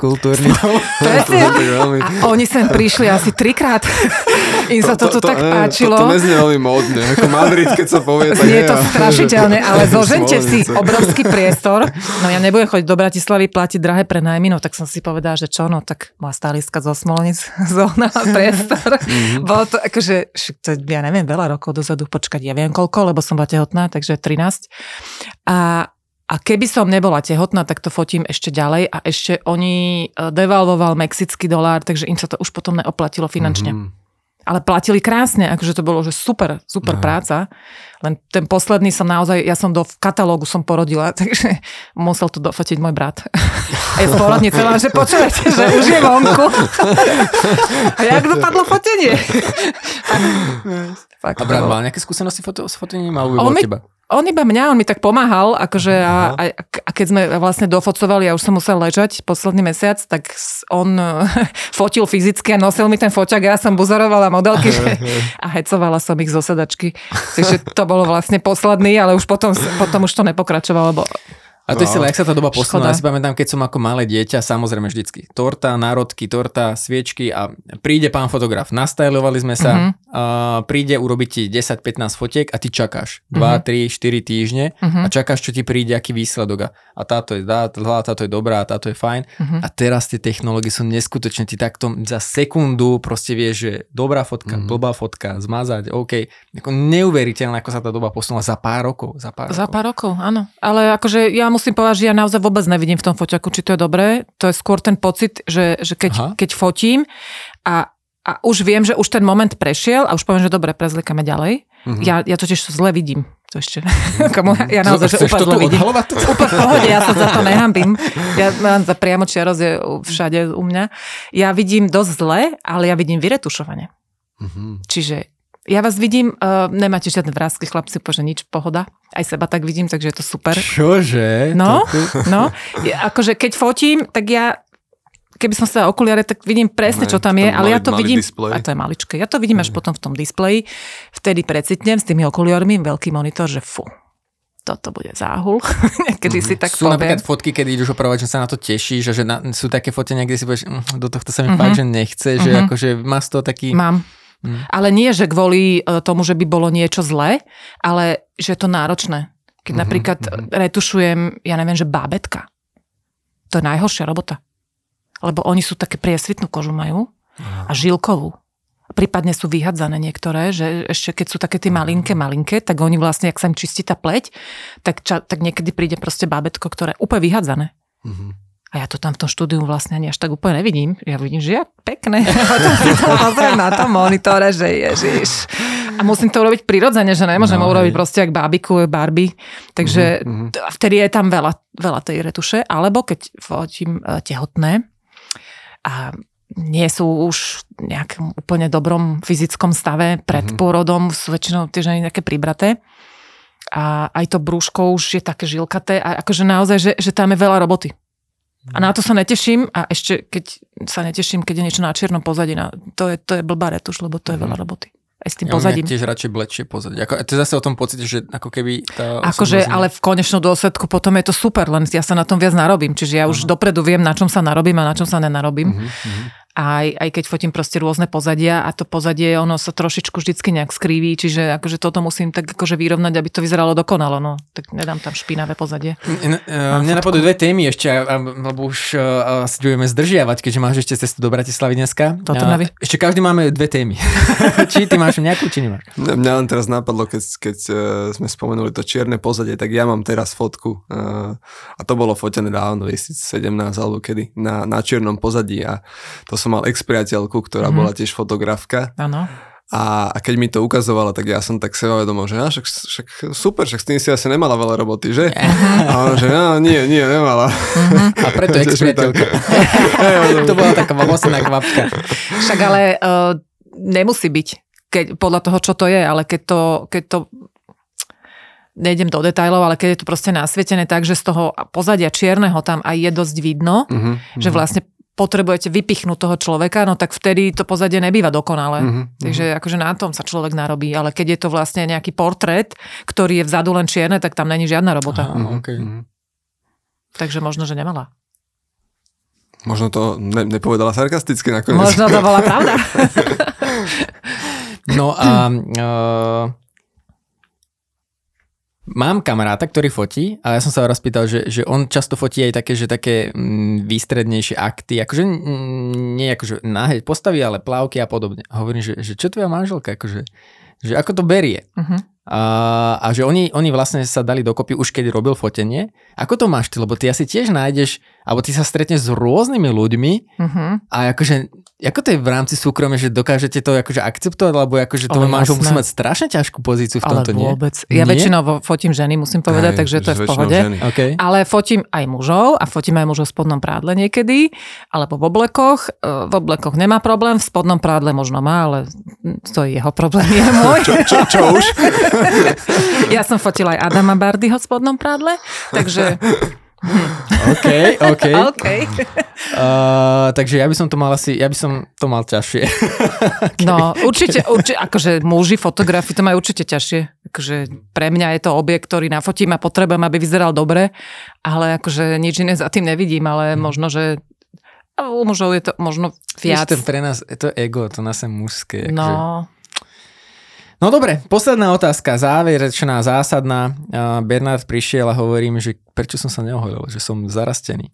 a oni sem prišli asi trikrát. Im sa to, to, to, tak to, páčilo. To, to neznie veľmi módne, ako Madrid, keď sa povie. Tak Znie to strašiteľne, ale zožente si obrovský priestor. No ja nebudem chodiť do Bratislavy platiť drahé prenajmy, no tak som si povedala, že čo, no tak moja stáliska zo Smolenic zohnala priestor. Mm-hmm. Bolo to akože, to, ja neviem, veľa rokov dozadu, počkať, ja viem koľko, lebo som bola tehotná, takže 13. A, a keby som nebola tehotná, tak to fotím ešte ďalej a ešte oni e, devalvoval mexický dolár, takže im sa to už potom neoplatilo finančne. Mm-hmm. Ale platili krásne, akože to bolo že super, super no. práca. Len ten posledný som naozaj, ja som do katalógu som porodila, takže musel to dofotiť môj brat. A je z porodnice, že počujete, že už je vonku. A jak dopadlo fotenie? Fakt, a brat mal nejaké skúsenosti foto, s fotením alebo on mi, teba? On iba mňa, on mi tak pomáhal, akože a, a, a keď sme vlastne dofocovali, ja už som musel ležať posledný mesiac, tak on fotil fyzicky a nosil mi ten foťak a ja som buzorovala modelky že, a hecovala som ich zo sedačky. Takže to bolo vlastne posledný, ale už potom, potom už to nepokračovalo, lebo a to no. je si, jak sa tá doba posunula. Ja si pamätám, keď som ako malé dieťa, samozrejme vždycky. Torta, národky, torta, sviečky a príde pán fotograf. Nastajlovali sme sa, uh-huh. a príde urobiť ti 10-15 fotiek a ty čakáš 2, uh-huh. 3, 4 týždne uh-huh. a čakáš, čo ti príde, aký výsledok. A táto je, tá, táto je dobrá, táto je fajn. Uh-huh. A teraz tie technológie sú neskutočné. Ty takto za sekundu proste vieš, že dobrá fotka, uh-huh. blbá fotka, zmazať, OK. Ako neuveriteľné, ako sa tá doba posunula za pár rokov. Za pár, za pár rokov, áno. Ale akože ja musím povedať, že ja naozaj vôbec nevidím v tom foťaku, či to je dobré. To je skôr ten pocit, že, že keď, keď fotím a, a už viem, že už ten moment prešiel a už poviem, že dobre, prezlikame ďalej. Mm-hmm. Ja, ja to zle vidím. To ešte, komu, ja naozaj, že úplne vidím. Úplne v pohode, ja sa za to nehambím. Ja mám za priamo čiaroz je všade u mňa. Ja vidím dosť zle, ale ja vidím vyretušovanie. Mm-hmm. Čiže ja vás vidím, uh, nemáte žiadne vrázky, chlapci, pože nič, pohoda. Aj seba tak vidím, takže je to super. Čože? No, no. Ja, akože keď fotím, tak ja keby som sa okuliare, tak vidím presne, ne, čo tam je, ale ja to vidím, display. a to je maličké, ja to vidím až potom v tom displeji, vtedy precitnem s tými okuliarmi, veľký monitor, že fu, toto bude záhul. Niekedy mm-hmm. si tak Sú poviem. napríklad fotky, kedy ideš opravovať, že sa na to tešíš a že na, sú také fotenia, kde si povieš, mm, do tohto sa mi mm-hmm. fakt, že nechce, mm-hmm. že mhm. akože má z toho taký... Mám. Mm. Ale nie, že kvôli e, tomu, že by bolo niečo zlé, ale že je to náročné. Keď mm-hmm. napríklad mm-hmm. retušujem, ja neviem, že bábetka. To je najhoršia robota. Lebo oni sú také priesvitnú kožu majú a žilkovú. Prípadne sú vyhadzané niektoré, že ešte keď sú také tie malinké, malinké, tak oni vlastne, ak sa im čistí tá pleť, tak, ča, tak niekedy príde proste bábetko, ktoré je úplne vyhadzané. Mm-hmm. A ja to tam v tom štúdiu vlastne ani až tak úplne nevidím. Ja vidím, že ja pekné. Pozriem na tom monitore, že ježiš. A musím to urobiť prirodzene, že nemôžem no, urobiť proste jak bábiku, Barbie. Takže mm-hmm. vtedy je tam veľa, veľa tej retuše. Alebo keď fotím e, tehotné a nie sú už v nejakom úplne dobrom fyzickom stave pred mm-hmm. pôrodom, sú väčšinou tie ženy nejaké pribraté. A aj to brúško už je také žilkaté a akože naozaj, že, že tam je veľa roboty. A na to sa neteším a ešte keď sa neteším, keď je niečo na čiernom pozadí, na, to, je, to je blbá retuš, lebo to je veľa mhm. roboty aj s tým ja pozadím. Ja tiež radšej blečie pozadie. Ako, to je zase o tom pocite, že ako keby tá... Akože, ale v konečnom dôsledku potom je to super, len ja sa na tom viac narobím. Čiže ja už uh-huh. dopredu viem, na čom sa narobím a na čom sa nenarobím. Uh-huh aj, aj keď fotím proste rôzne pozadia a to pozadie, ono sa trošičku vždycky nejak skriví, čiže akože toto musím tak akože vyrovnať, aby to vyzeralo dokonalo, no. Tak nedám tam špinavé pozadie. Mne napadli dve témy ešte, lebo už uh, asi budeme zdržiavať, keďže máš ešte cestu do Bratislavy dneska. Toto ešte každý máme dve témy. či ty máš nejakú, či nemáš? Mňa len teraz napadlo, keď, keď uh, sme spomenuli to čierne pozadie, tak ja mám teraz fotku a to bolo fotené dávno, 2017 alebo kedy, na, na čiernom pozadí a to som mal ex-priateľku, ktorá mm-hmm. bola tiež fotografka. Áno. A, a keď mi to ukazovala, tak ja som tak sebavedomo, že však, však super, však s tým si asi nemala veľa roboty, že? A on, že no, nie, nie, nemala. Uh-huh. A preto ex-priateľka. to bola taká mamosná kvapka. Však ale uh, nemusí byť, keď, podľa toho, čo to je, ale keď to, keď to nejdem do detajlov, ale keď je to proste nasvietené tak, že z toho pozadia čierneho tam aj je dosť vidno, uh-huh, že vlastne potrebujete vypichnúť toho človeka, no tak vtedy to pozadie nebýva dokonale. Uh-huh, Takže akože na tom sa človek narobí, ale keď je to vlastne nejaký portrét, ktorý je vzadu len čierne, tak tam není žiadna robota. Aha, okay. uh-huh. Takže možno, že nemala. Možno to ne, nepovedala sarkasticky nakoniec. Možno to bola pravda. no a uh, Mám kamaráta, ktorý fotí a ja som sa raz pýtal, že, že on často fotí aj také, že také mm, výstrednejšie akty, akože nie akože náheď postavy, ale plávky a podobne. A hovorím, že, že čo tvoja manželka, akože, že ako to berie. Uh-huh. A, a že oni, oni vlastne sa dali dokopy už keď robil fotenie. Ako to máš ty? Lebo ty asi tiež nájdeš, alebo ty sa stretneš s rôznymi ľuďmi uh-huh. a akože Ako to je v rámci súkromia, že dokážete to akože akceptovať, alebo akože to manžel musí mať strašne ťažkú pozíciu v tomto, Ale vôbec. Nie? Ja nie? väčšinou fotím ženy, musím povedať, aj, takže to je v pohode. Okay. Ale fotím aj mužov a fotím aj mužov v spodnom prádle niekedy, alebo v oblekoch. E, v oblekoch nemá problém, v spodnom prádle možno má, ale to je jeho problém, je môj. čo, čo, čo už? ja som fotila aj Adama Bardyho v spodnom prádle, takže OK, OK. okay. Uh, takže ja by som to mal asi, ja by som to mal ťažšie. okay. No, určite, určite, akože muži, fotografi to majú určite ťažšie. Akože pre mňa je to objekt, ktorý nafotím a potrebujem, aby vyzeral dobre, ale akože nič iné za tým nevidím, ale možno, že u mužov je to možno viac. Víš, pre nás, to ego, to nás je mužské. No, akože. No dobre, posledná otázka, záverečná, zásadná. Bernard prišiel a hovorím, že prečo som sa neoholil, že som zarastený.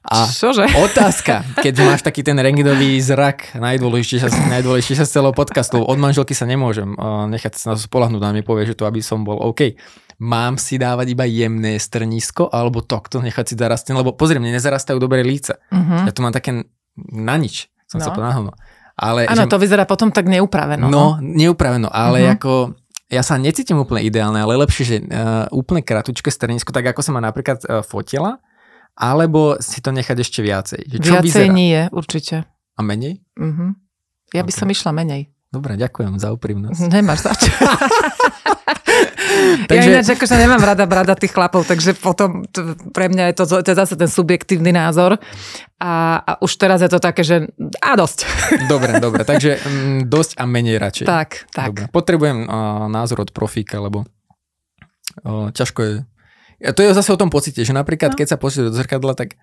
A Čože? otázka, keď máš taký ten rengidový zrak, najdôležitejšia, najdôležitejšia z celého podcastu, od manželky sa nemôžem nechať sa na to spolahnúť a mi povie, že to aby som bol OK. Mám si dávať iba jemné strnisko alebo tokto nechať si zarastené, lebo pozri, mne nezarastajú dobré líca. Uh-huh. Ja tu mám také na nič, som no. sa povedal ale, Áno, že... to vyzerá potom tak neupraveno. No, no. neupraveno, ale uh-huh. ako ja sa necítim úplne ideálne, ale lepšie, že uh, úplne kratučké strnisko, tak ako sa ma napríklad uh, fotila, alebo si to nechať ešte viacej. Čo viacej vyzerá? nie, určite. A menej? Uh-huh. Ja okay. by som išla menej. Dobre, ďakujem za úprimnosť. Nemáš za čo. takže... Ja ináč akože nemám rada brada tých chlapov, takže potom to, pre mňa je to, to je zase ten subjektívny názor. A, a už teraz je to také, že a dosť. Dobre, dobre, takže m, mm, dosť a menej radšej. Tak, tak. Dobre. Potrebujem uh, názor od profíka, lebo uh, ťažko je. A to je zase o tom pocite, že napríklad, no. keď sa pozrieš do zrkadla, tak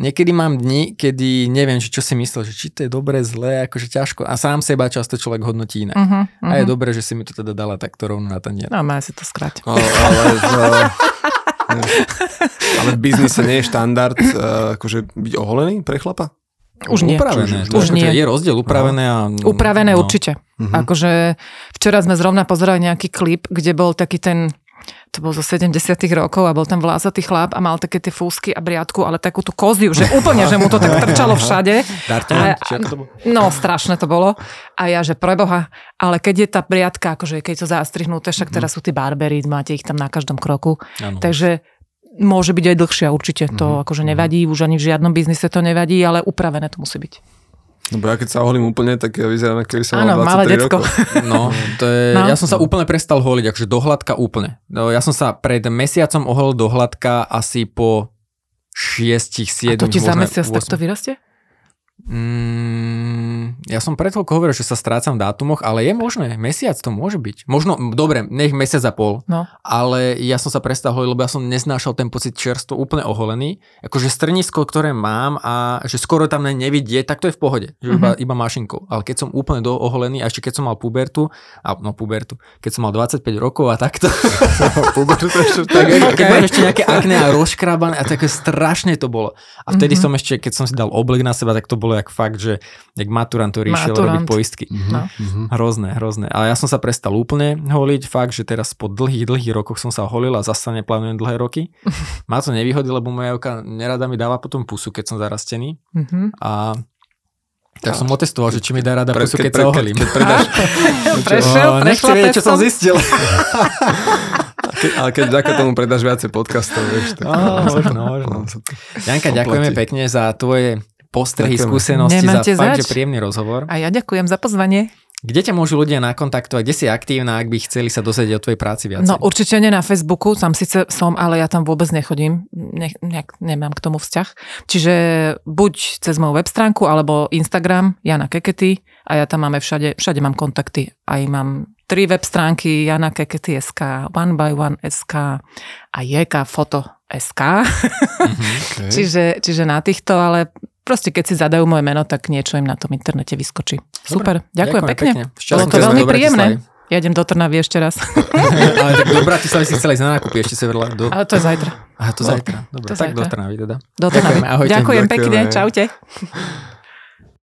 niekedy mám dni, kedy neviem, že čo si myslel, že či to je dobré, zlé, akože ťažko. A sám seba často človek hodnotí inak. Uh-huh, uh-huh. A je mhm. dobré, že si mi to teda dala takto rovno na ten deň. No, má si to skráť. ale, ale, ale v biznise nie je štandard uh, akože byť oholený pre chlapa? Už nie. Upravené. Už, už nie. Je rozdiel upravené a... Upravené no. určite. Uh-huh. Akože včera sme zrovna pozerali nejaký klip, kde bol taký ten to bol zo 70 rokov a bol tam vlázatý chlap a mal také tie fúsky a briadku, ale takú tú koziu, že úplne, že mu to tak trčalo všade. A, no, strašné to bolo. A ja, že preboha, ale keď je tá briadka, akože keď to zastrihnuté, však teraz sú tí barbery, máte ich tam na každom kroku. Ano. Takže môže byť aj dlhšia určite. To mm-hmm. akože nevadí, už ani v žiadnom biznise to nevadí, ale upravené to musí byť. No bo ja keď sa oholím úplne, tak ja vyzerám, keby som mal 23 malé detko. rokov. No, to je, no. ja som sa úplne prestal holiť, akože dohľadka úplne. No, ja som sa pred mesiacom oholil dohľadka asi po 6-7 A to ti za mesiac 8. takto vyrastie? Mm, ja som pred chvíľkou hovoril, že sa strácam v dátumoch, ale je možné, mesiac to môže byť. Možno, dobre, nech mesiac a pol, no. ale ja som sa prestal lebo ja som neznášal ten pocit čerstvo úplne oholený. Akože strnisko, ktoré mám a že skoro tam nevidieť, tak to je v pohode, že mm-hmm. iba, iba mašinkou. Ale keď som úplne do oholený, a ešte keď som mal pubertu, a, no pubertu, keď som mal 25 rokov a takto, pubertu tak, keď ešte nejaké akné a rozkrábané a také strašne to bolo. A vtedy mm-hmm. som ešte, keď som si dal oblek na seba, tak to bolo jak fakt, že jak maturant, ktorý išiel robiť poistky. Mm-hmm. No. Mhm. Hrozné, hrozné. Ale ja som sa prestal úplne holiť, fakt, že teraz po dlhých, dlhých rokoch som sa holil a zase neplánujem dlhé roky. Má to nevýhody, lebo moja oka nerada mi dáva potom pusu, keď som zarastený. Mm-hmm. A tak som otestoval, že či mi dá rada pre, pusu, keď, keď sa oholím. Keď predáš, Prešiel, nechcem vedieť, čo som zistil. Ke, ale keď vďaka tomu predáš viacej podcastov, vieš. Tak... Oh, možno, možno. Janka, ďakujeme pekne za tvoje postrehy, Ďakujem. skúsenosti, Nemáte za fakt, že príjemný rozhovor. A ja ďakujem za pozvanie. Kde ťa môžu ľudia nakontaktovať? Kde si aktívna, ak by chceli sa dozvedieť o tvojej práci viac? No určite nie na Facebooku, tam síce som, ale ja tam vôbec nechodím, ne, ne, nemám k tomu vzťah. Čiže buď cez moju web stránku, alebo Instagram, Jana Kekety a ja tam máme všade, všade mám kontakty. Aj mám tri web stránky, Jana Kekety.sk, One by One SK a JK Foto SK. Mm-hmm, okay. čiže, čiže na týchto, ale proste keď si zadajú moje meno, tak niečo im na tom internete vyskočí. Dobre, Super, ďakujem, ďakujem pekne. pekne. Bolo to veľmi príjemné. Ja idem do Trnavy ešte raz. Ale tak do Bratislavy si chcela ísť na nákupy ešte severla. Do... Ale to je zajtra. Aha, to no, zajtra. Dobre, to tak zajtra. do Trnavy teda. Do Trnavy. Ďakujem, Ahojte. Ďakujem pekne, čaute.